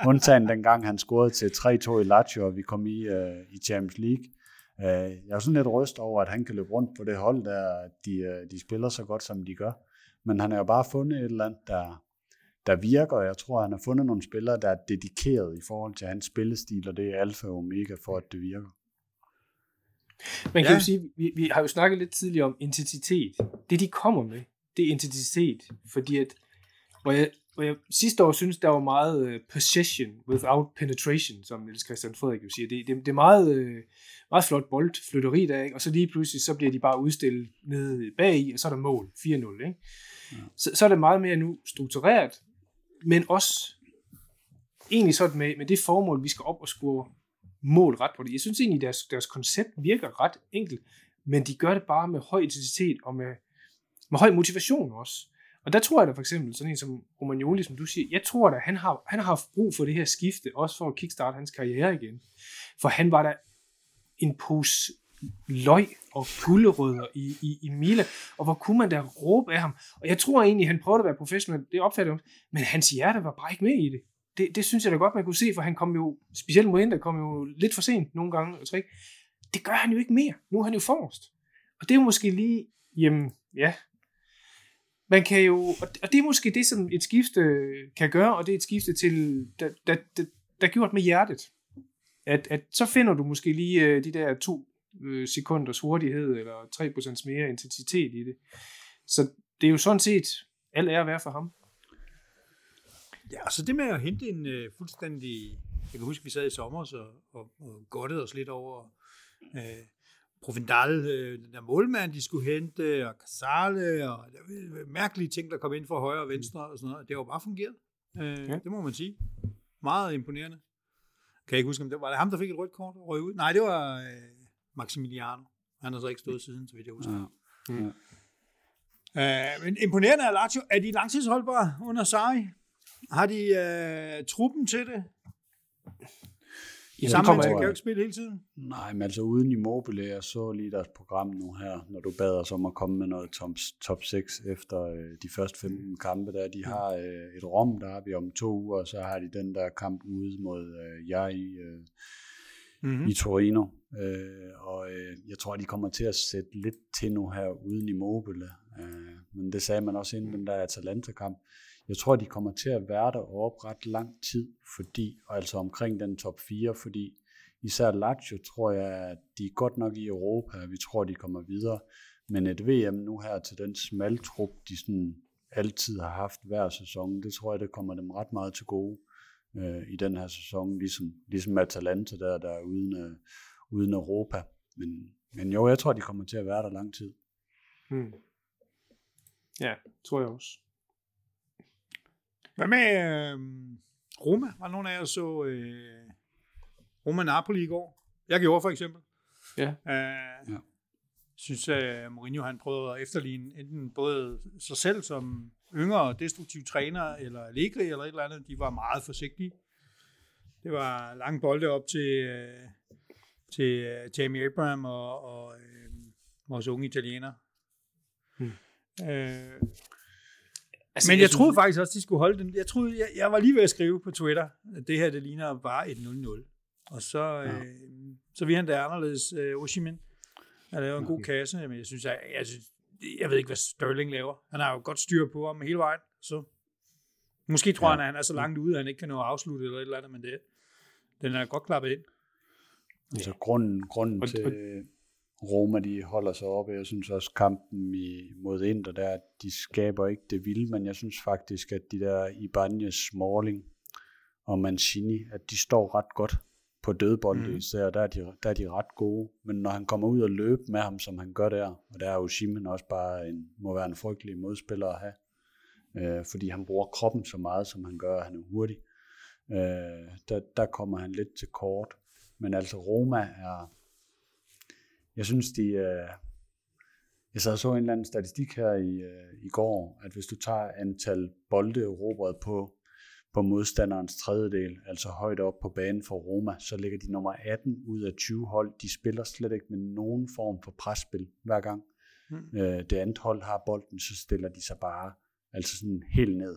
undtagen dengang han scorede til 3-2 i Lazio, og vi kom i, øh, i Champions League. Øh, jeg er sådan lidt rystet over, at han kan løbe rundt på det hold, der de, øh, de spiller så godt, som de gør. Men han har jo bare fundet et eller andet, der, der virker, og jeg tror, han har fundet nogle spillere, der er dedikeret i forhold til hans spillestil, og det er alfa og omega for, at det virker. Man kan ja. jo sige, vi, vi har jo snakket lidt tidligere om intensitet. Det, de kommer med, det er intensitet, fordi at, hvor jeg, hvor jeg sidste år synes, der var meget uh, possession without penetration, som Niels Christian Frederik jo siger. Det, det, det er meget, uh, meget flot boldflytteri der, ikke? og så lige pludselig, så bliver de bare udstillet nede bag i, og så er der mål, 4-0. Ikke? Ja. Så, så er det meget mere nu struktureret, men også egentlig sådan med, med det formål, vi skal op og score mål ret på det. Jeg synes egentlig, deres, deres koncept virker ret enkelt, men de gør det bare med høj intensitet og med, med høj motivation også. Og der tror jeg da for eksempel, sådan en som Romagnoli, som du siger, jeg tror da, han har, han har haft brug for det her skifte, også for at kickstarte hans karriere igen. For han var der en pose løg og gulderødder i, i, i Mila, og hvor kunne man da råbe af ham. Og jeg tror egentlig, han prøvede at være professionel, det opfatter jeg men hans hjerte var bare ikke med i det det. Det synes jeg da godt, man kunne se, for han kom jo, specielt mod Inter, kom jo lidt for sent nogle gange, Altså, tror ikke. Det gør han jo ikke mere. Nu er han jo forrest. Og det er jo måske lige, jamen, ja, man kan jo, og det er måske det, som et skifte kan gøre, og det er et skifte til, der, der, der, der er gjort med hjertet. At, at så finder du måske lige øh, de der to øh, sekunders hurtighed, eller 3% mere intensitet i det. Så det er jo sådan set er at være for ham. Ja, og så det med at hente en uh, fuldstændig... Jeg kan huske, vi sad i sommer og, og, og godtede os lidt over uh, Provendal, øh, den der målmand, de skulle hente, og Casale, og der mærkelige ting, der kom ind fra højre og venstre og sådan noget. Det har jo bare fungeret. Øh, ja. Det må man sige. Meget imponerende. Kan jeg ikke huske, om det var det ham, der fik et rødt kort og røg ud? Nej, det var øh, Maximiliano. Han har så ikke stået siden, så vidt jeg husker. Ja. Mm. Øh, men imponerende er Lazio. Er de langtidsholdbare under Sarri? Har de øh, truppen til det? Ja, Samme mennesker kan jo ikke spille hele tiden. Nej, men altså uden Immobile, jeg så lige deres program nu her, når du bad os om at komme med noget top, top 6 efter øh, de første 15 kampe, der de har øh, et Rom, der har vi om to uger, og så har de den der kamp ude mod øh, jeg i, øh, mm-hmm. i Torino. Øh, og øh, jeg tror, de kommer til at sætte lidt til nu her uden Immobile. Øh, men det sagde man også inden den der Atalanta-kamp jeg tror, de kommer til at være deroppe ret lang tid, fordi, og altså omkring den top 4, fordi især Lazio tror jeg, at de er godt nok i Europa, vi tror, de kommer videre, men et VM nu her til den smaltrup, de sådan altid har haft hver sæson, det tror jeg, det kommer dem ret meget til gode øh, i den her sæson, ligesom, ligesom Atalanta der, der er uden, øh, uden Europa. men, men jo, jeg tror, de kommer til at være der lang tid. Hmm. Ja, tror jeg også. Hvad med øh, Roma? Var nogen af jer så øh, Roma Napoli i går? Jeg gjorde for eksempel. Ja. Øh, Ja. synes, at Mourinho han prøvede at efterligne enten både sig selv som yngre destruktiv træner, eller Allegri eller et eller andet. De var meget forsigtige. Det var lange bolde op til, øh, til øh, Jamie Abraham og, og øh, vores unge italiener. Hmm. Øh, Altså, men jeg troede faktisk også, de skulle holde den. Jeg troede, jeg, jeg var lige ved at skrive på Twitter, at det her, det ligner bare et 0-0. Og så, ja. øh, så vi han det anderledes, øh, Oshimen. Han laver en god kasse, men jeg synes, jeg, jeg, synes, jeg ved ikke, hvad Sterling laver. Han har jo godt styr på ham hele vejen, så måske tror ja. han, at han er så langt ude, at han ikke kan nå at afslutte eller et eller andet, men det, den er godt klappet ind. Altså grunden, grunden Og- til og- Roma, de holder sig oppe, jeg synes også kampen i, mod Inter, der, de skaber ikke det vilde, men jeg synes faktisk, at de der Ibanez, Smalling og Mancini, at de står ret godt på dødbolde mm. især, der er, de, der er de ret gode. Men når han kommer ud og løbe med ham, som han gør der, og der er jo Simen også bare en, må være en frygtelig modspiller at have, øh, fordi han bruger kroppen så meget, som han gør, og han er hurtig. Øh, der, der kommer han lidt til kort. Men altså Roma er, jeg synes de, øh, jeg sad og så en eller anden statistik her i, øh, i går, at hvis du tager antal bolde erobret på, på modstanderens tredjedel, altså højt op på banen for Roma, så ligger de nummer 18 ud af 20 hold. De spiller slet ikke med nogen form for presspil hver gang. Mm. Øh, det andet hold har bolden, så stiller de sig bare altså sådan helt ned.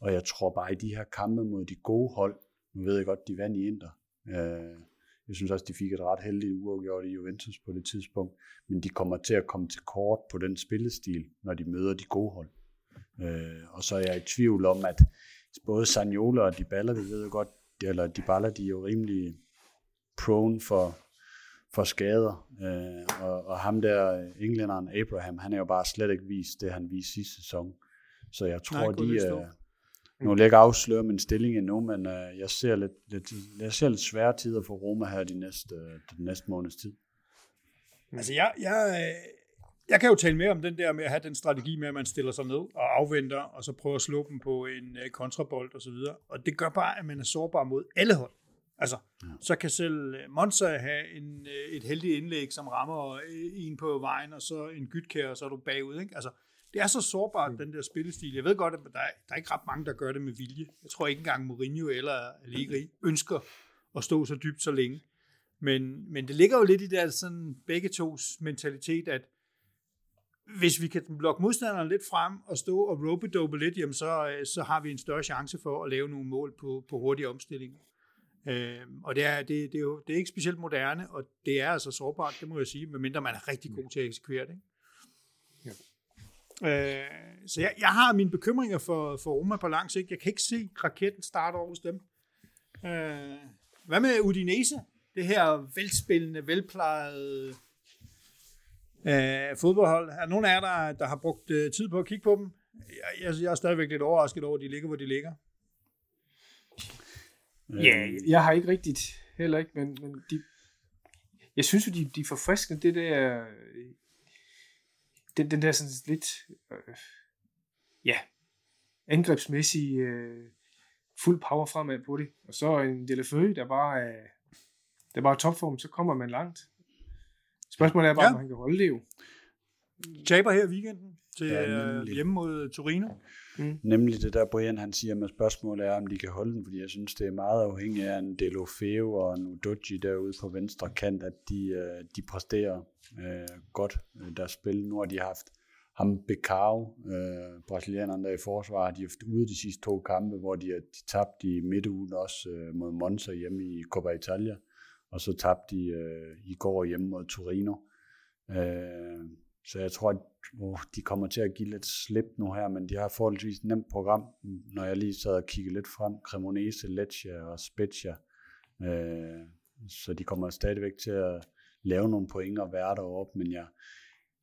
Og jeg tror bare, i de her kampe mod de gode hold, nu ved jeg godt, de vandt i Inter. Øh, jeg synes også, de fik et ret heldigt uafgjort i Juventus på det tidspunkt. Men de kommer til at komme til kort på den spillestil, når de møder de gode hold. Øh, og så er jeg i tvivl om, at både Sagnola og Dybala, det ved jeg godt, eller Dybala, de er jo rimelig prone for, for skader. Øh, og, og ham der, englænderen Abraham, han er jo bare slet ikke vist det, han viste sidste sæson. Så jeg tror, Nej, de... Øh, nu vil jeg ikke afsløre min stilling endnu, men øh, jeg, ser lidt, lidt, jeg ser lidt svære tider for Roma her de næste, øh, den næste måneds tid. Altså, jeg, jeg, øh, jeg kan jo tale mere om den der med at have den strategi med, at man stiller sig ned og afventer, og så prøver at slå dem på en øh, kontrabold og så videre. Og det gør bare, at man er sårbar mod alle hold. Altså, ja. så kan selv øh, Monza have en, et heldigt indlæg, som rammer en på vejen, og så en gytkær, og så er du bagud. Ikke? Altså, det er så sårbart, mm. den der spillestil. Jeg ved godt, at der er, der er ikke ret mange, der gør det med vilje. Jeg tror ikke engang Mourinho eller Allegri ønsker at stå så dybt så længe. Men, men det ligger jo lidt i der sådan begge tos mentalitet, at hvis vi kan lokke modstanderen lidt frem og stå og rope lidt, jamen så, øh, så har vi en større chance for at lave nogle mål på, på hurtige omstillinger. Øh, og det er, det, det, er jo det er ikke specielt moderne, og det er altså sårbart, det må jeg sige, medmindre man er rigtig god til at eksekvere det. Ikke? Øh, så jeg, jeg har mine bekymringer for, for Roma på lang sigt. Jeg kan ikke se raketten starte over hos dem. Øh, hvad med Udinese? Det her velspillende, velplejede øh, fodboldhold. Er nogen af jer, der, der har brugt øh, tid på at kigge på dem? Jeg, jeg, jeg er stadigvæk lidt overrasket over, at de ligger, hvor de ligger. Ja, jeg har ikke rigtigt heller ikke, men, men de, jeg synes jo, de, de er forfriskende, det der, den, den der sådan lidt, øh, ja, angrebsmæssige, øh, fuld power fremad på det. Og så en Delafø, der bare er, der bare er topform, så kommer man langt. Spørgsmålet er bare, Ja. om han kan holde det jo. Taber her i weekenden til Ja, nemlig. hjemme mod Torino. Mm. Nemlig det der, Brian han siger med spørgsmålet er, om de kan holde den, fordi jeg synes, det er meget afhængigt af en Delofeo og en Udoji derude på venstre kant, at de, øh, de præsterer øh, godt øh, deres spil. Nu har de haft ham Becao, øh, brasilianeren der i forsvar, de har haft ude de sidste to kampe, hvor de, de tabte i midtugen også øh, mod Monza hjemme i Coppa Italia, og så tabte de øh, i går hjemme mod Torino. Øh, så jeg tror, at uh, de kommer til at give lidt slip nu her, men de har forholdsvis nemt program, når jeg lige sad og kiggede lidt frem. Cremonese, Lecce og Spezia. Øh, så de kommer stadigvæk til at lave nogle point og være deroppe, men jeg,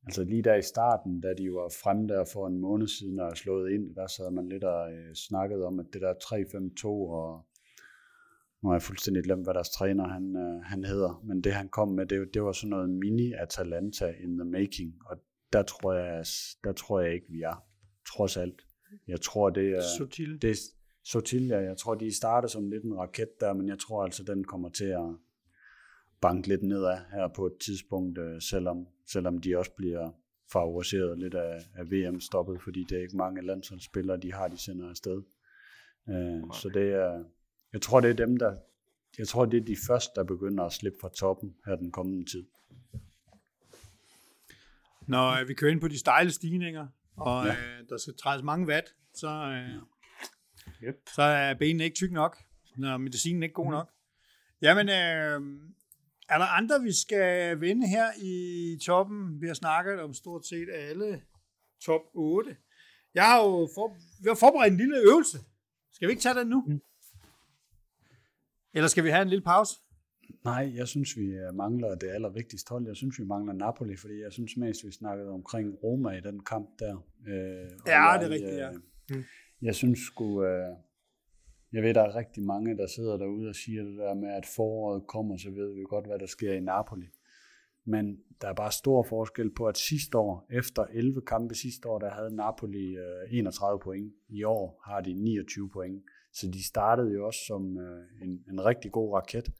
altså lige der i starten, da de var fremme der for en måned siden og slået ind, der sad man lidt og øh, snakkede om, at det der 3-5-2 og nu har jeg fuldstændig glemt, hvad deres træner han, øh, han hedder, men det han kom med, det, det var sådan noget mini-Atalanta in the making, og der tror jeg, der tror jeg ikke, vi er, trods alt. Jeg tror, det er... Sutil. Det er Sotilia, jeg tror, de starter som lidt en raket der, men jeg tror altså, den kommer til at banke lidt nedad her på et tidspunkt, øh, selvom, selvom de også bliver favoriseret lidt af, af VM-stoppet, fordi det er ikke mange landsholdsspillere, de har, de sender afsted. Øh, så det er, jeg tror, det er dem, der, jeg tror, det er de første, der begynder at slippe fra toppen her den kommende tid. Når vi kører ind på de stejle stigninger, og ja. øh, der skal trædes mange watt, så, øh, yep. så er benene ikke tyk nok, når medicinen ikke god nok. Jamen, øh, er der andre, vi skal vende her i toppen? Vi har snakket om stort set alle top 8. Jeg har jo for, vi har forberedt en lille øvelse. Skal vi ikke tage den nu? Mm. Eller skal vi have en lille pause? Nej, jeg synes, vi øh, mangler det allervigtigste hold. Jeg synes, vi mangler Napoli, fordi jeg synes mest, vi snakkede omkring Roma i den kamp der. Øh, ja, jeg, det er rigtigt, ja. Mm. Jeg synes sgu, øh, jeg ved, der er rigtig mange, der sidder derude og siger det der med, at foråret kommer, så ved vi godt, hvad der sker i Napoli. Men der er bare stor forskel på, at sidste år, efter 11 kampe sidste år, der havde Napoli øh, 31 point. I år har de 29 point. Så de startede jo også som øh, en, en rigtig god raket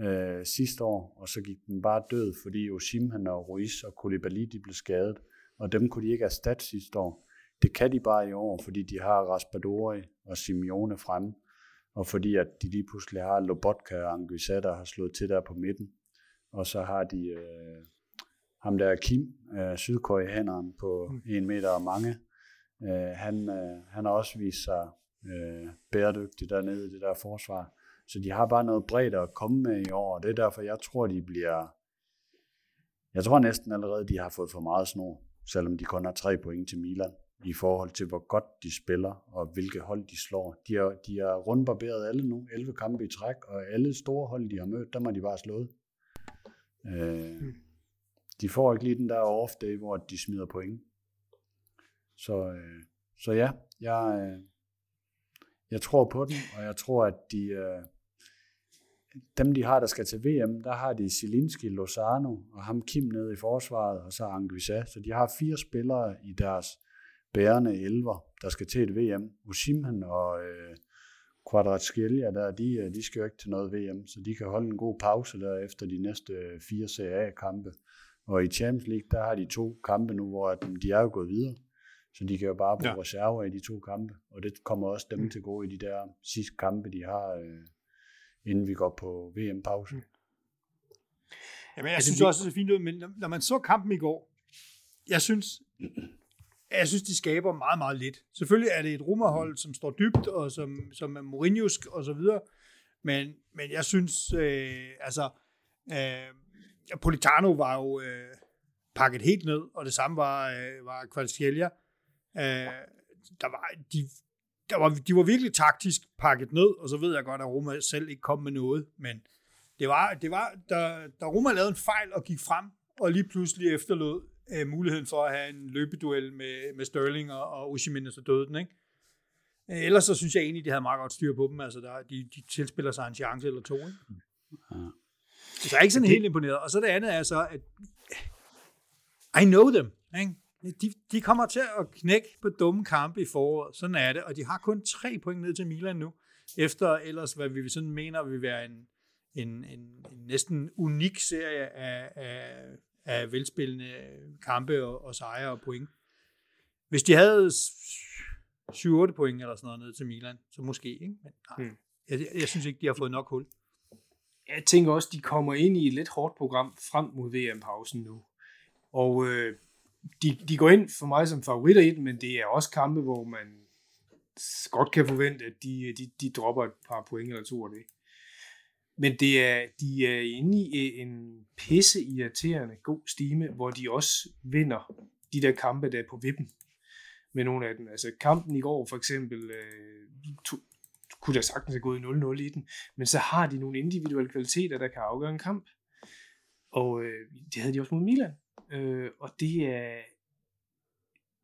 øh, sidste år, og så gik den bare død, fordi Osimhen og Ruiz og Koulibaly de blev skadet, og dem kunne de ikke erstatte sidste år. Det kan de bare i år, fordi de har Raspadori og Simeone fremme, og fordi at de lige pludselig har Lobotka og Anguissa, der har slået til der på midten. Og så har de øh, ham der Kim, øh, sydkoreaneren på mm. en meter og mange. Øh, han, øh, han har også vist sig øh, bæredygtig dernede i det der forsvar. Så de har bare noget bredt at komme med i år, og det er derfor, jeg tror, de bliver... Jeg tror næsten allerede, de har fået for meget snor, selvom de kun har tre point til Milan, i forhold til, hvor godt de spiller, og hvilke hold de slår. De har, de har rundbarberet alle nu, 11 kampe i træk, og alle store hold, de har mødt, dem har de bare slået. Øh, mm. De får ikke lige den der off day, hvor de smider point. Så, øh, så ja, jeg, øh, jeg tror på dem, og jeg tror, at de, øh, dem de har, der skal til VM, der har de Silinski, Lozano og ham Kim nede i forsvaret, og så Anguissa. Så de har fire spillere i deres bærende elver, der skal til et VM. Usimhan og øh, Quadratskelia, der, de, øh, de skal jo ikke til noget VM, så de kan holde en god pause der efter de næste øh, fire CA-kampe. Og i Champions League, der har de to kampe nu, hvor de er jo gået videre. Så de kan jo bare bruge ja. reserver i de to kampe, og det kommer også dem mm. til gode i de der sidste kampe, de har, øh, inden vi går på VM-pause. Mm. Jamen, jeg synes også, det er fint ud, men når man så kampen i går, jeg synes, jeg synes, de skaber meget, meget lidt. Selvfølgelig er det et rummerhold, som står dybt, og som, som er Mourinho's og så videre, men, men jeg synes, øh, altså, øh, Politano var jo øh, pakket helt ned, og det samme var, øh, var Kvarskelia. Øh, der var, de, der var, de var virkelig taktisk pakket ned, og så ved jeg godt, at Roma selv ikke kom med noget, men det var, det var da, da Roma lavede en fejl og gik frem, og lige pludselig efterlod øh, muligheden for at have en løbeduel med, med Sterling og, og Ushimin, så døde den, ikke? Øh, ellers så synes jeg egentlig, de havde meget godt styr på dem. Altså, der, de, de tilspiller sig en chance eller to. Ikke? Ja. Så jeg er ikke sådan helt imponeret. Og så det andet er så, at I know them. Ikke? De, de kommer til at knække på dumme kampe i foråret. Sådan er det. Og de har kun tre point ned til Milan nu. Efter ellers, hvad vi sådan mener, vil være en, en, en, en næsten unik serie af, af, af velspillende kampe og, og sejre og point. Hvis de havde 7-8 point eller sådan noget ned til Milan, så måske, ikke? Men nej, hmm. jeg, jeg synes ikke, de har fået nok hul. Jeg tænker også, de kommer ind i et lidt hårdt program frem mod VM-pausen nu. Og øh, de, de går ind for mig som favoritter i den, men det er også kampe, hvor man godt kan forvente, at de, de, de dropper et par point eller to af det. Men det er, de er inde i øh, en pisse irriterende god stime, hvor de også vinder de der kampe, der er på vippen med nogle af dem. Altså kampen i går for eksempel, øh, to, kunne der sagtens have gået 0-0 i den, men så har de nogle individuelle kvaliteter, der kan afgøre en kamp. Og øh, det havde de også mod Milan. Øh, og det er,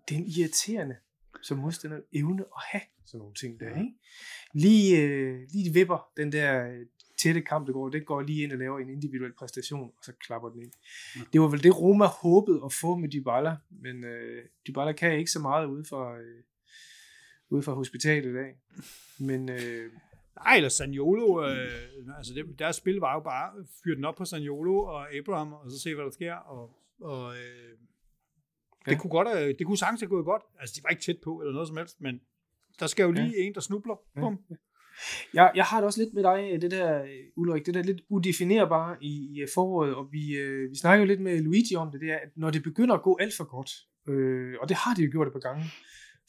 det er en irriterende som modstander evne at have sådan nogle ting der. Ikke? Lige, øh, lige vipper den der tætte kamp, det går, det går lige ind og laver en individuel præstation, og så klapper den ind. Det var vel det, Roma håbede at få med Dybala, men øh, Dybala kan ikke så meget ude fra, øh, ude fra hospitalet i dag. Men øh, Nej, eller Saniolo, øh, altså det, deres spil var jo bare, fyre den op på Saniolo og Abraham, og så se, hvad der sker, og, og øh, det, Ja. kunne godt, øh, det kunne sagtens have gået godt. Altså, de var ikke tæt på, eller noget som helst, men der skal jo lige ja. en, der snubler. Ja. Bum. Jeg, jeg har det også lidt med dig, det der, øh, Ulrik, det der lidt udefinerbare i, i øh, foråret, og vi, øh, vi snakker jo lidt med Luigi om det, det er, at når det begynder at gå alt for godt, øh, og det har de jo gjort et par gange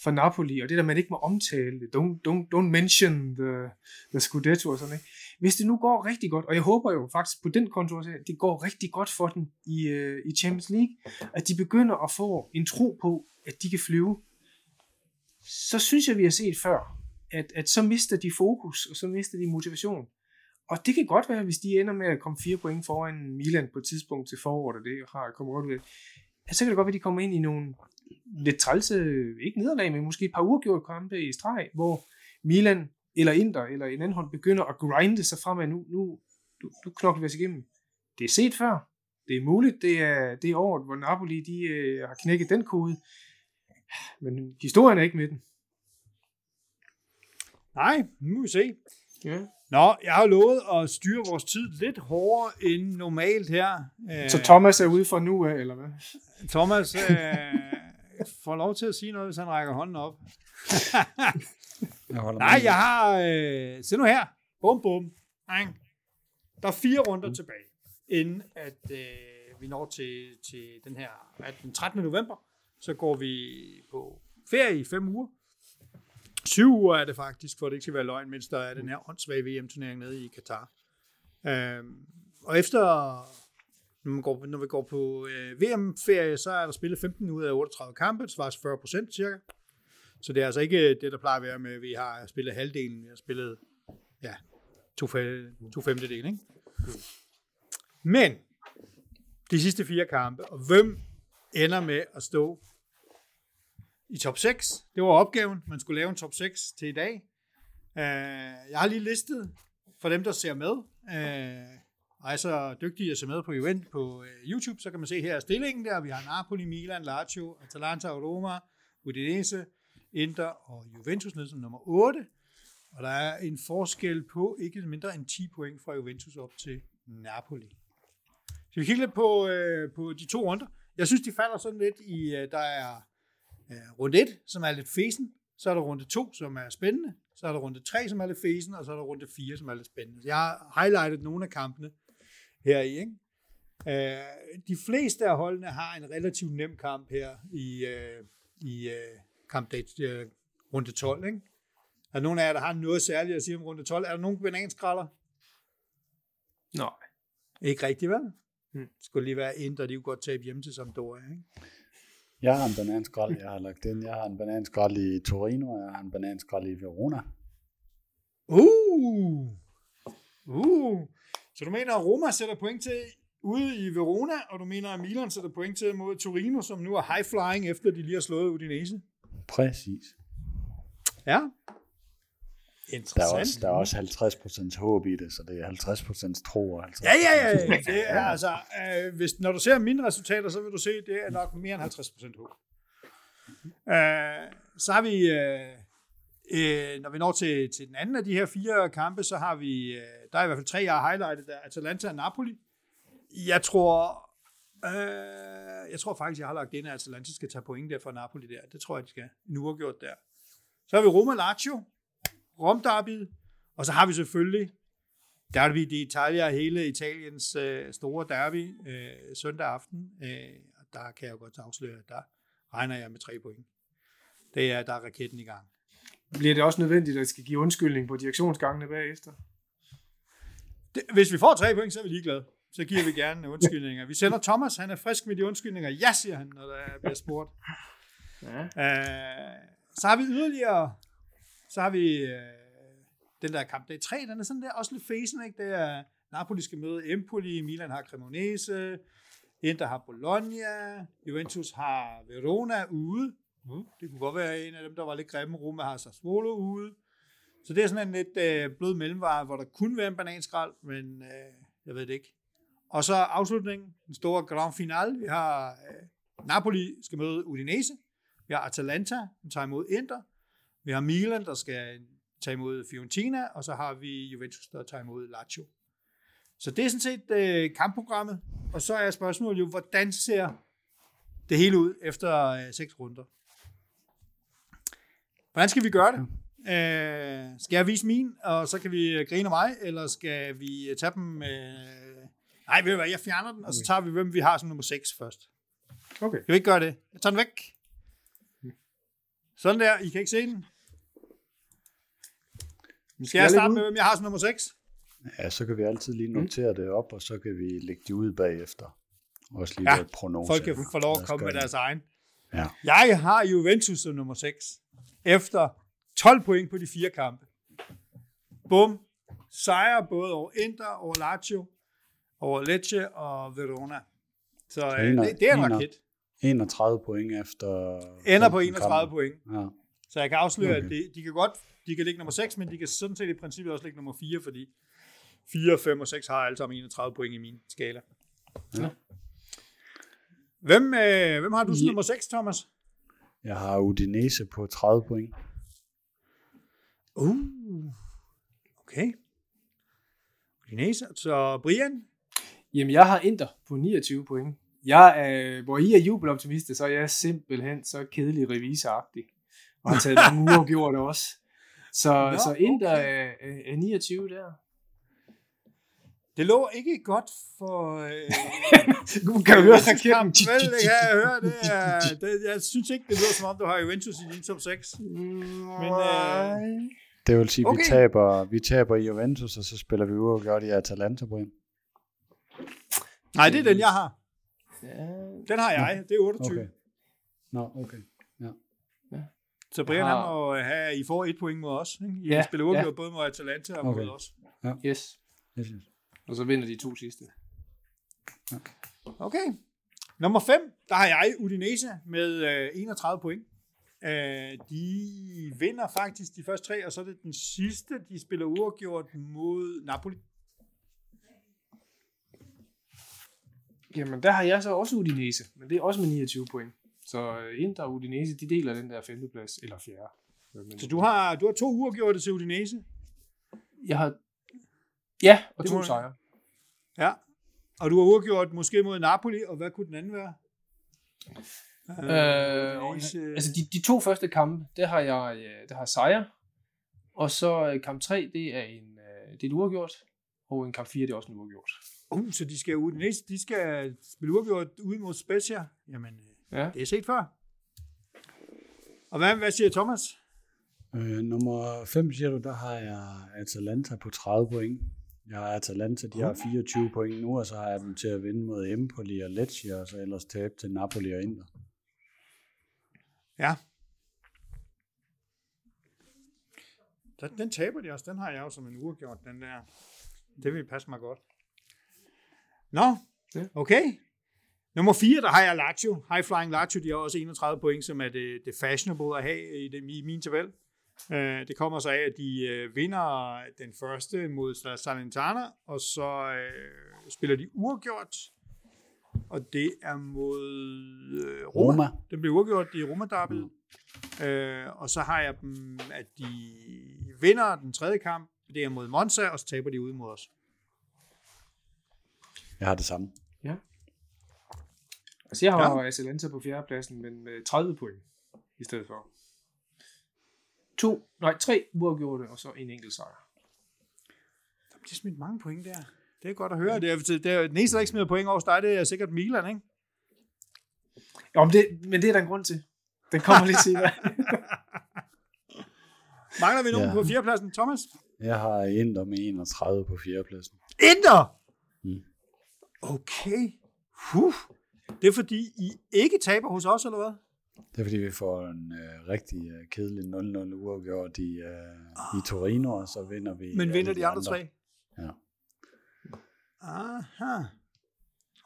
for Napoli, og det der, man ikke må omtale, det, don't, don't, don't mention the, the Scudetto og sådan, ikke? Hvis det nu går rigtig godt, og jeg håber jo faktisk på den konto, at det går rigtig godt for den i, øh, i Champions League, at de begynder at få en tro på, at de kan flyve, så synes jeg, vi har set før, at, at så mister de fokus, og så mister de motivation. Og det kan godt være, hvis de ender med at komme fire point foran Milan på et tidspunkt til foråret, og det har kommet godt ud af, at så kan det godt være, at de kommer ind i nogle lidt trælse, ikke nederlag, men måske et par uafgjorte kampe i streg, hvor Milan eller Inter eller en anden hold begynder at grinde sig fremad. Nu, nu, nu, nu knokler vi os igennem. Det er set før. Det er muligt. Det er, det er året, hvor Napoli de, øh, har knækket den kode. Men historien er ikke med den. Nej, nu må vi se. Ja. Nå, jeg har lovet at styre vores tid lidt hårdere end normalt her. Øh, Så Thomas er ude for nu af, eller hvad? Thomas øh, får lov til at sige noget, hvis han rækker hånden op. Jeg holder Nej, med. jeg har... Øh, se nu her. Bum, bum. Ej. Der er fire runder tilbage, inden at øh, vi når til, til den her er det, den 13. november. Så går vi på ferie i fem uger. Syv uger er det faktisk, for det ikke skal være løgn, mens der er den her åndssvage VM-turnering nede i Katar. Øhm, og efter, når, man går, når vi går på øh, VM-ferie, så er der spillet 15 ud af 38 kampe, det svarer til 40 procent cirka. Så det er altså ikke øh, det, der plejer at være med, at vi har spillet halvdelen, vi har spillet ja, to, to femtedel, ikke? Men, de sidste fire kampe, og hvem ender med at stå i top 6? Det var opgaven, man skulle lave en top 6 til i dag. Uh, jeg har lige listet for dem, der ser med. Uh, og er så dygtige at se med på event på uh, YouTube, så kan man se her stillingen der. Vi har Napoli, Milan, Lazio, Atalanta og Roma, Udinese, Inter og Juventus ned som nummer 8. Og der er en forskel på ikke mindre end 10 point fra Juventus op til Napoli. Så vi kigger lidt på, øh, på de to runder. Jeg synes, de falder sådan lidt i, øh, der er øh, runde 1, som er lidt fesen. Så er der runde 2, som er spændende. Så er der runde 3, som er lidt fesen. Og så er der runde 4, som er lidt spændende. Så jeg har highlightet nogle af kampene her i. Ikke? Øh, de fleste af holdene har en relativt nem kamp her i, øh, i øh, kampdag øh, runde 12. Ikke? Er der nogen af jer, der har noget særligt at sige om runde 12? Er der nogen bananskralder? Nej. Ikke rigtigt, vel? Hmm. Det skulle lige være Inter, de kunne godt tabe hjem til Sampdoria, ikke? Jeg har en bananskrald, jeg har lagt ind. Jeg har en bananskrald i Torino, og jeg har en bananskrald i Verona. Uh! Uh! Så du mener, at Roma sætter point til ude i Verona, og du mener, at Milan sætter point til mod Torino, som nu er high flying, efter de lige har slået Udinese? Præcis. Ja. Der er Interessant. også, der er også 50% håb i det, så det er 50% tro og 50% Ja, ja, ja. Det er, altså, øh, hvis, når du ser mine resultater, så vil du se, at det er nok mere end 50% håb. Øh, så har vi, øh, øh, når vi når til, til den anden af de her fire kampe, så har vi, øh, der er i hvert fald tre, jeg har highlightet, der er Atalanta og Napoli. Jeg tror, øh, jeg tror faktisk, jeg har lagt ind, at Atalanta skal tage point der for Napoli der. Det tror jeg, de skal. En uafgjort der. Så har vi Roma Lazio, Rom Derby, og så har vi selvfølgelig Derby d'Italia, hele Italiens øh, store derby, øh, søndag aften. Øh, og der kan jeg jo godt afsløre, at der regner jeg med tre point. Det er, der er raketten i gang. Bliver det også nødvendigt, at jeg skal give undskyldning på direktionsgangene bagefter? Det, hvis vi får tre point, så er vi ligeglade. Så giver vi gerne undskyldninger. Vi sender Thomas, han er frisk med de undskyldninger. Ja, siger han, når der bliver spurgt. Ja. Øh, så har vi yderligere, så har vi øh, den der kamp dag 3, den er sådan der også lidt fæsen, ikke? Det er Napoli skal møde Empoli, Milan har Cremonese, Inter har Bologna, Juventus har Verona ude. Uh, det kunne godt være en af dem, der var lidt grimme. Roma har Sassuolo ude. Så det er sådan en lidt øh, blød mellemvare, hvor der kunne være en bananskrald, men øh, jeg ved det ikke. Og så afslutningen, den store grand finale. Vi har øh, Napoli skal møde Udinese. Vi har Atalanta, der tager imod Inter. Vi har Milan, der skal tage imod Fiorentina. Og så har vi Juventus, der tager imod Lazio. Så det er sådan set øh, kampprogrammet. Og så er spørgsmålet jo, hvordan ser det hele ud efter øh, seks runder? Hvordan skal vi gøre det? Øh, skal jeg vise min, og så kan vi grine af mig, eller skal vi tage dem... Øh... Nej, ved du hvad, jeg fjerner den, og så tager vi, hvem vi har som nummer 6 først. Okay. Kan vi ikke gøre det? Jeg tager den væk. Sådan der, I kan ikke se den. Skal jeg starte med, hvem jeg har som nummer 6? Ja, så kan vi altid lige notere det op, og så kan vi lægge de ud bagefter. Også lige Ja, ja, prognose. Folk kan få lov at komme med det. deres egen. Ja. Jeg har Juventus som nummer 6. Efter 12 point på de fire kampe. Bum. Sejr både over Inter, over Lazio, over Lecce og Verona. Så øh, det, det er en ener. raket. 31 point efter... Ender på 15 31 kampe. point. Ja. Så jeg kan afsløre, okay. At det, de kan godt de kan ligge nummer 6, men de kan sådan set i princippet også ligge nummer 4, fordi 4, 5 og 6 har alle sammen 31 point i min skala. Ja. Hvem, øh, hvem har du som nummer 6, Thomas? Jeg har Udinese på 30 point. Uh, okay. Udinese. Så Brian? Jamen, jeg har Inter på 29 point. Jeg er, hvor I er jubeloptimister, så er jeg simpelthen så kedelig revisoragtig. Og har taget nogle uafgjort også. Så, Nå, så Inter okay. er, er, er 29 der. Det lå ikke godt for... Øh, Du kan høre Juventus-kampen, raketten. Vel, det kan jeg høre. Det er, det, jeg synes ikke, det lyder som om, du har Juventus i din top 6. Men, øh, Det vil sige, Okay. vi, taber, vi taber i Juventus, og så spiller vi uafgjort i Atalanta, Brian. Nej, det er den, jeg har. Ja, Den har jeg. Det er 28. Okay. Nå, okay. Så Brian, Jeg han har- må have, I får et point mod os. Ikke? I Ja, ja, spiller uafgjort ja. både mod Atalanta og Okay. mod os. yes. Yes, yes. Og så vinder de to sidste. Okay. Nummer 5, der har jeg Udinese med øh, 31 point. Øh, de vinder faktisk de første tre, og så er det den sidste, de spiller uafgjort mod Napoli. Jamen, der har jeg så også Udinese, men det er også med 29 point. Så øh, Inter og Udinese, de deler den der femteplads, eller fjerde. Men Så du har, du har to uafgjorte til Udinese. Jeg har... Ja, og Det to må- sejre. Ja. Og du har uafgjort måske mod Napoli, og hvad kunne den anden være? Øh, Udinese- altså, de, de to første kampe, der har jeg, øh, der har jeg sejre. Og så øh, kamp 3, det er en øh, det er et uafgjort. Og en kamp 4, det er også en uafgjort. Uh, så de skal Udinese, de skal spille uafgjort ude mod Spezia. Jamen, øh, Ja. det er set før. Og hvad, hvad siger Thomas? Øh, nummer 5, siger du, der har jeg Atalanta på 30 point. Jeg har Atalanta, de har 24 point nu, og så har jeg dem til at vinde mod Empoli og Lecce, og så ellers tabe til Napoli og Inter. Ja. Den, den taber de også. Den har jeg jo som en uafgjort, den der. Det vil passe mig godt. Nå, Ja. okay. Nummer 4, der har jeg Lazio. High Flying Lazio, de har også 31 point, som er det, det fashionable at have i, det, i min tabel. Uh, det kommer så af, at de uh, vinder den første mod Salernitana, og så uh, spiller de uafgjort, og det er mod uh, Roma. Roma. Den blev uafgjort i Roma Derby. Øh, og så har jeg dem, at de vinder den tredje kamp, det er mod Monza, og så taber de ude mod os. Jeg har det samme. Altså, jeg har Ja. ja. Atalanta på fjerdepladsen, men med 30 point i stedet for. To, nej, tre uafgjorte, og så en enkelt sejr. Der bliver smidt mange point der. Det er godt at høre. Det er, det er, den eneste, der ikke smider point over dig, det er sikkert Milan, ikke? Jo, men det, men det er der en grund til. Den kommer lidt senere. Mangler vi nogen Ja. på fjerdepladsen? Thomas? Jeg har Inter med 31 på fjerdepladsen. Inter! Mm. Okay. Huh. Det er fordi, I ikke taber hos os, eller hvad? Det er fordi, vi får en øh, rigtig øh, kedelig 0-0 uafgjort i, øh, i Torino, og så vinder vi. Men vinder de andre tre? Ja. Aha.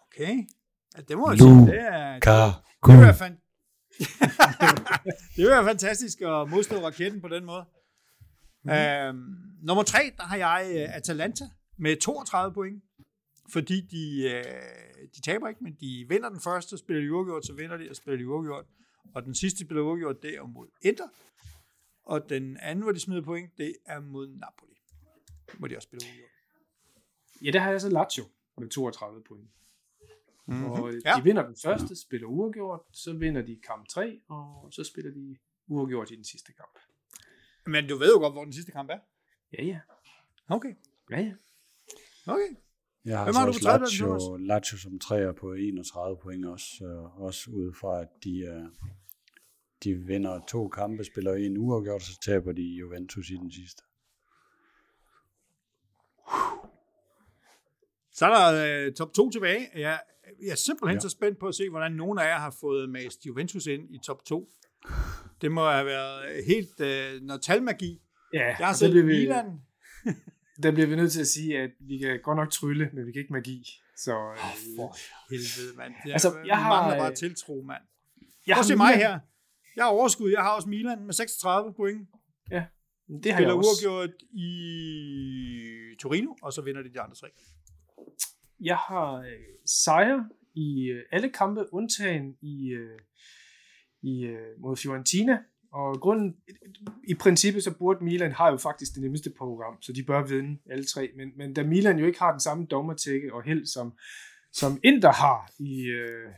Okay. Ja, det må jeg sige. Det er. Det være, fan... det være fantastisk at modstå raketten på den måde. Mm. Øhm, nummer tre, der har jeg øh, Atalanta med 32 point, fordi de, øh, de taber ikke, men de vinder den første, spiller de uafgjort, så vinder de og spiller de uafgjort. Og den sidste spiller uafgjort, det er mod Inter. Og den anden, hvor de smider point, det er mod Napoli, hvor de også spiller uafgjort. Ja, der har jeg så Lazio med 32 point. Mm-hmm. Og øh, Ja. de vinder den første, spiller uafgjort, så vinder de kamp 3, og så spiller de uafgjort i den sidste kamp. Men du ved jo godt, hvor den sidste kamp er. Ja, ja. Okay. Ja, ja. Okay. Jeg har Hvem har du også på Lazio, Lazio som træer på 31 point også, øh, også ud fra, at de, øh, de vinder to kampe, spiller en uafgjort, så taber de Juventus i den sidste. Så er der øh, top 2 tilbage. Jeg, jeg er simpelthen ja. Så spændt på at se, hvordan nogen af jer har fået mast Juventus ind i top 2. Det må have været helt øh, noget talmagi. ja Jeg har set Milan. Der bliver vi nødt til at sige, at vi kan godt nok trylle, men vi kan ikke magi. Så øh, For helvede, mand. Jeg, Altså, jeg har, mangler bare øh, tiltro, mand. jeg Prøv at se mig her. Jeg har overskud. Jeg har også Milan med 36 point. Det har Spiller jeg også. uafgjort i Torino, og så vinder de de andre tre. Jeg har øh, sejr i øh, alle kampe, undtagen i, øh, i øh, mod Fiorentina. Og grunden, i princippet så burde Milan har jo faktisk det nemmeste program, så de bør vinde alle tre. Men, men da Milan jo ikke har den samme dommertække og held, som, som Inter har i, øh,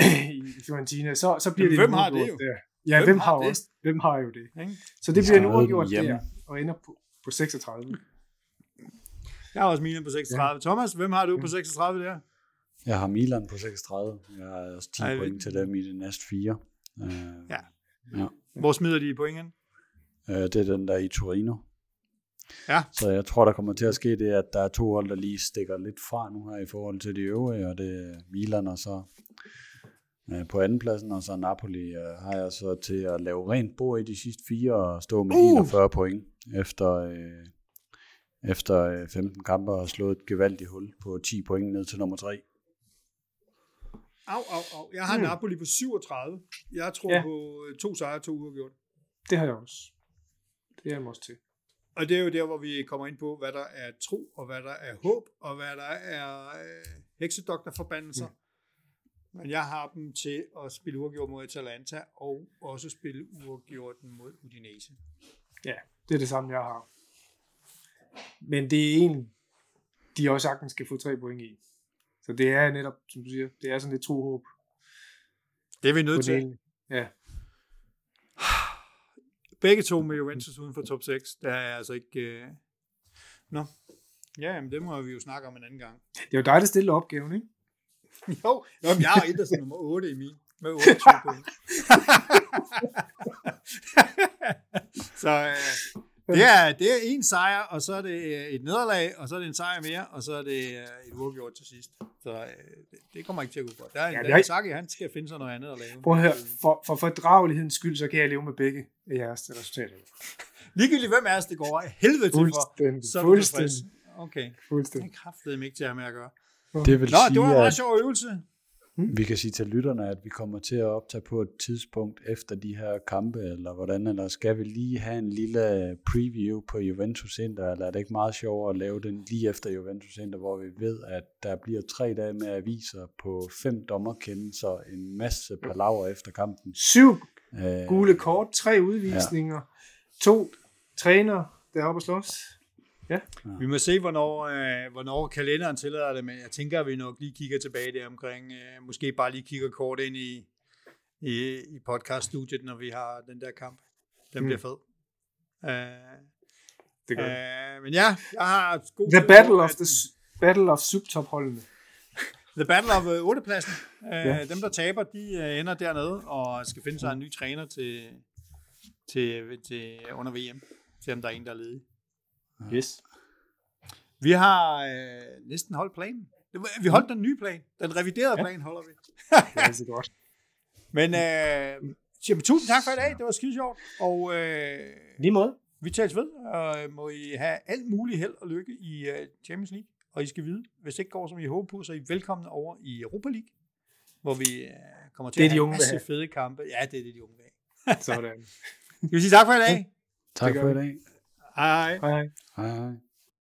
i Fiorentina, så, så bliver Jamen, det en hvem har det jo? Der. Ja, Hvem hvem, har har, det? også, hvem har jo det? Ikke? Så det De bliver en uafgjort der, og ender på, på 36. Jeg har også Milan på 36. Ja. Thomas, hvem har du på 36 der? Jeg har Milan på 36. Jeg har også 10 Ej, point til dem i de næste fire. Øh, Ja. Ja. Hvor smider de i point hen? Øh, det er den der i Torino. Ja. Så jeg tror, der kommer til at ske det, at der er to hold, der lige stikker lidt fra nu her i forhold til de øvrige, og det er Milan og så øh, på andenpladsen, og så Napoli øh, har jeg så til at lave rent bord i de sidste fire og stå med Uh! 41 point efter, øh, efter øh, 15 kampe og slået et gevaldigt hul på 10 point ned til nummer 3. Au, au, au. Jeg har Mm. Napoli på 37. Jeg tror Ja. på øh, to sejre, to uafgjort. Det har jeg også. Det er jeg også til. Og det er jo der, hvor vi kommer ind på, hvad der er tro, og hvad der er håb, og hvad der er øh, heksedoktorforbandelser. Mm. Men jeg har dem til at spille uafgjort mod Atalanta, og også spille uafgjorten mod Udinese. Ja, det er det samme, jeg har. Men det er en, de også sagtens skal få tre point i. Så det er netop, som du siger, det er sådan lidt tro håb. Det er vi nødt til. ene. Ja, Begge to med Juventus uden for top 6. Der er altså ikke... Øh... Nå. Ja, jamen, det må vi jo snakke om en anden gang. det er jo dig, der stiller opgaven, ikke? Jo, jo men jeg har Inter som nummer 8 i min. Med 28 point. så øh, det, er, det er en sejr, og så er det øh, et nederlag, og så er det en sejr mere, og så er det øh, et uafgjort til sidst. Så øh, det, det kommer ikke til at gå godt. Der er en Ja, ja, det er- Saki, han skal finde sig noget andet at lave. Prøv at høre, for, for fordragelighedens skyld, så kan jeg leve med begge af jeres resultater. Ligegyldigt hvem af os det går af helvede til for, Fuldstændig, så er fuldstændig, Okay, det fuldstændig. er kraftedeme ikke til at have med at gøre. Det vil Nå, det var en sige, meget at sjov øvelse. Vi kan sige til lytterne, at vi kommer til at optage på et tidspunkt efter de her kampe, eller hvordan, eller skal vi lige have en lille preview på Juventus Inter, eller er det ikke meget sjovere at lave den lige efter Juventus Inter, hvor vi ved, at der bliver tre dage med aviser på fem dommerkendelser, en masse palaver efter kampen. Syv Øh, gule kort, tre udvisninger, to træner deroppe at slås. Vi må se, hvornår, øh, hvornår kalenderen tillader det, men jeg tænker, at vi nok lige kigger tilbage der omkring, øh, måske bare lige kigger kort ind i, i, i podcaststudiet, når vi har den der kamp. Den Mm. bliver fed. Øh, Det gør øh, men ja, jeg har god The Battle of the Battle of Subtopholdene. The Battle of øh, 8-pladsen. Øh, Ja. Dem, der taber, de øh, ender dernede og skal finde sig en ny træner til, til, til under VM. Se om der er en, der er ledig. Yes. Vi har øh, næsten holdt planen. Vi holdt den nye plan. Den reviderede Ja. plan holder vi. Det er altså godt. Men øh, siger, men tusind tak for i dag. Det var skide sjovt. Og øh, Lige måde. vi tales ved. Og må I have alt muligt held og lykke i øh, Champions League. Og I skal vide, hvis det ikke går, som I håber på, så er I velkomne over i Europa League. Hvor vi øh, kommer til Det er at de have en unge vil masse fede kampe. Ja, det er det, de unge vil. Sådan. Skal vi sige tak for i dag? tak for i dag. Aye.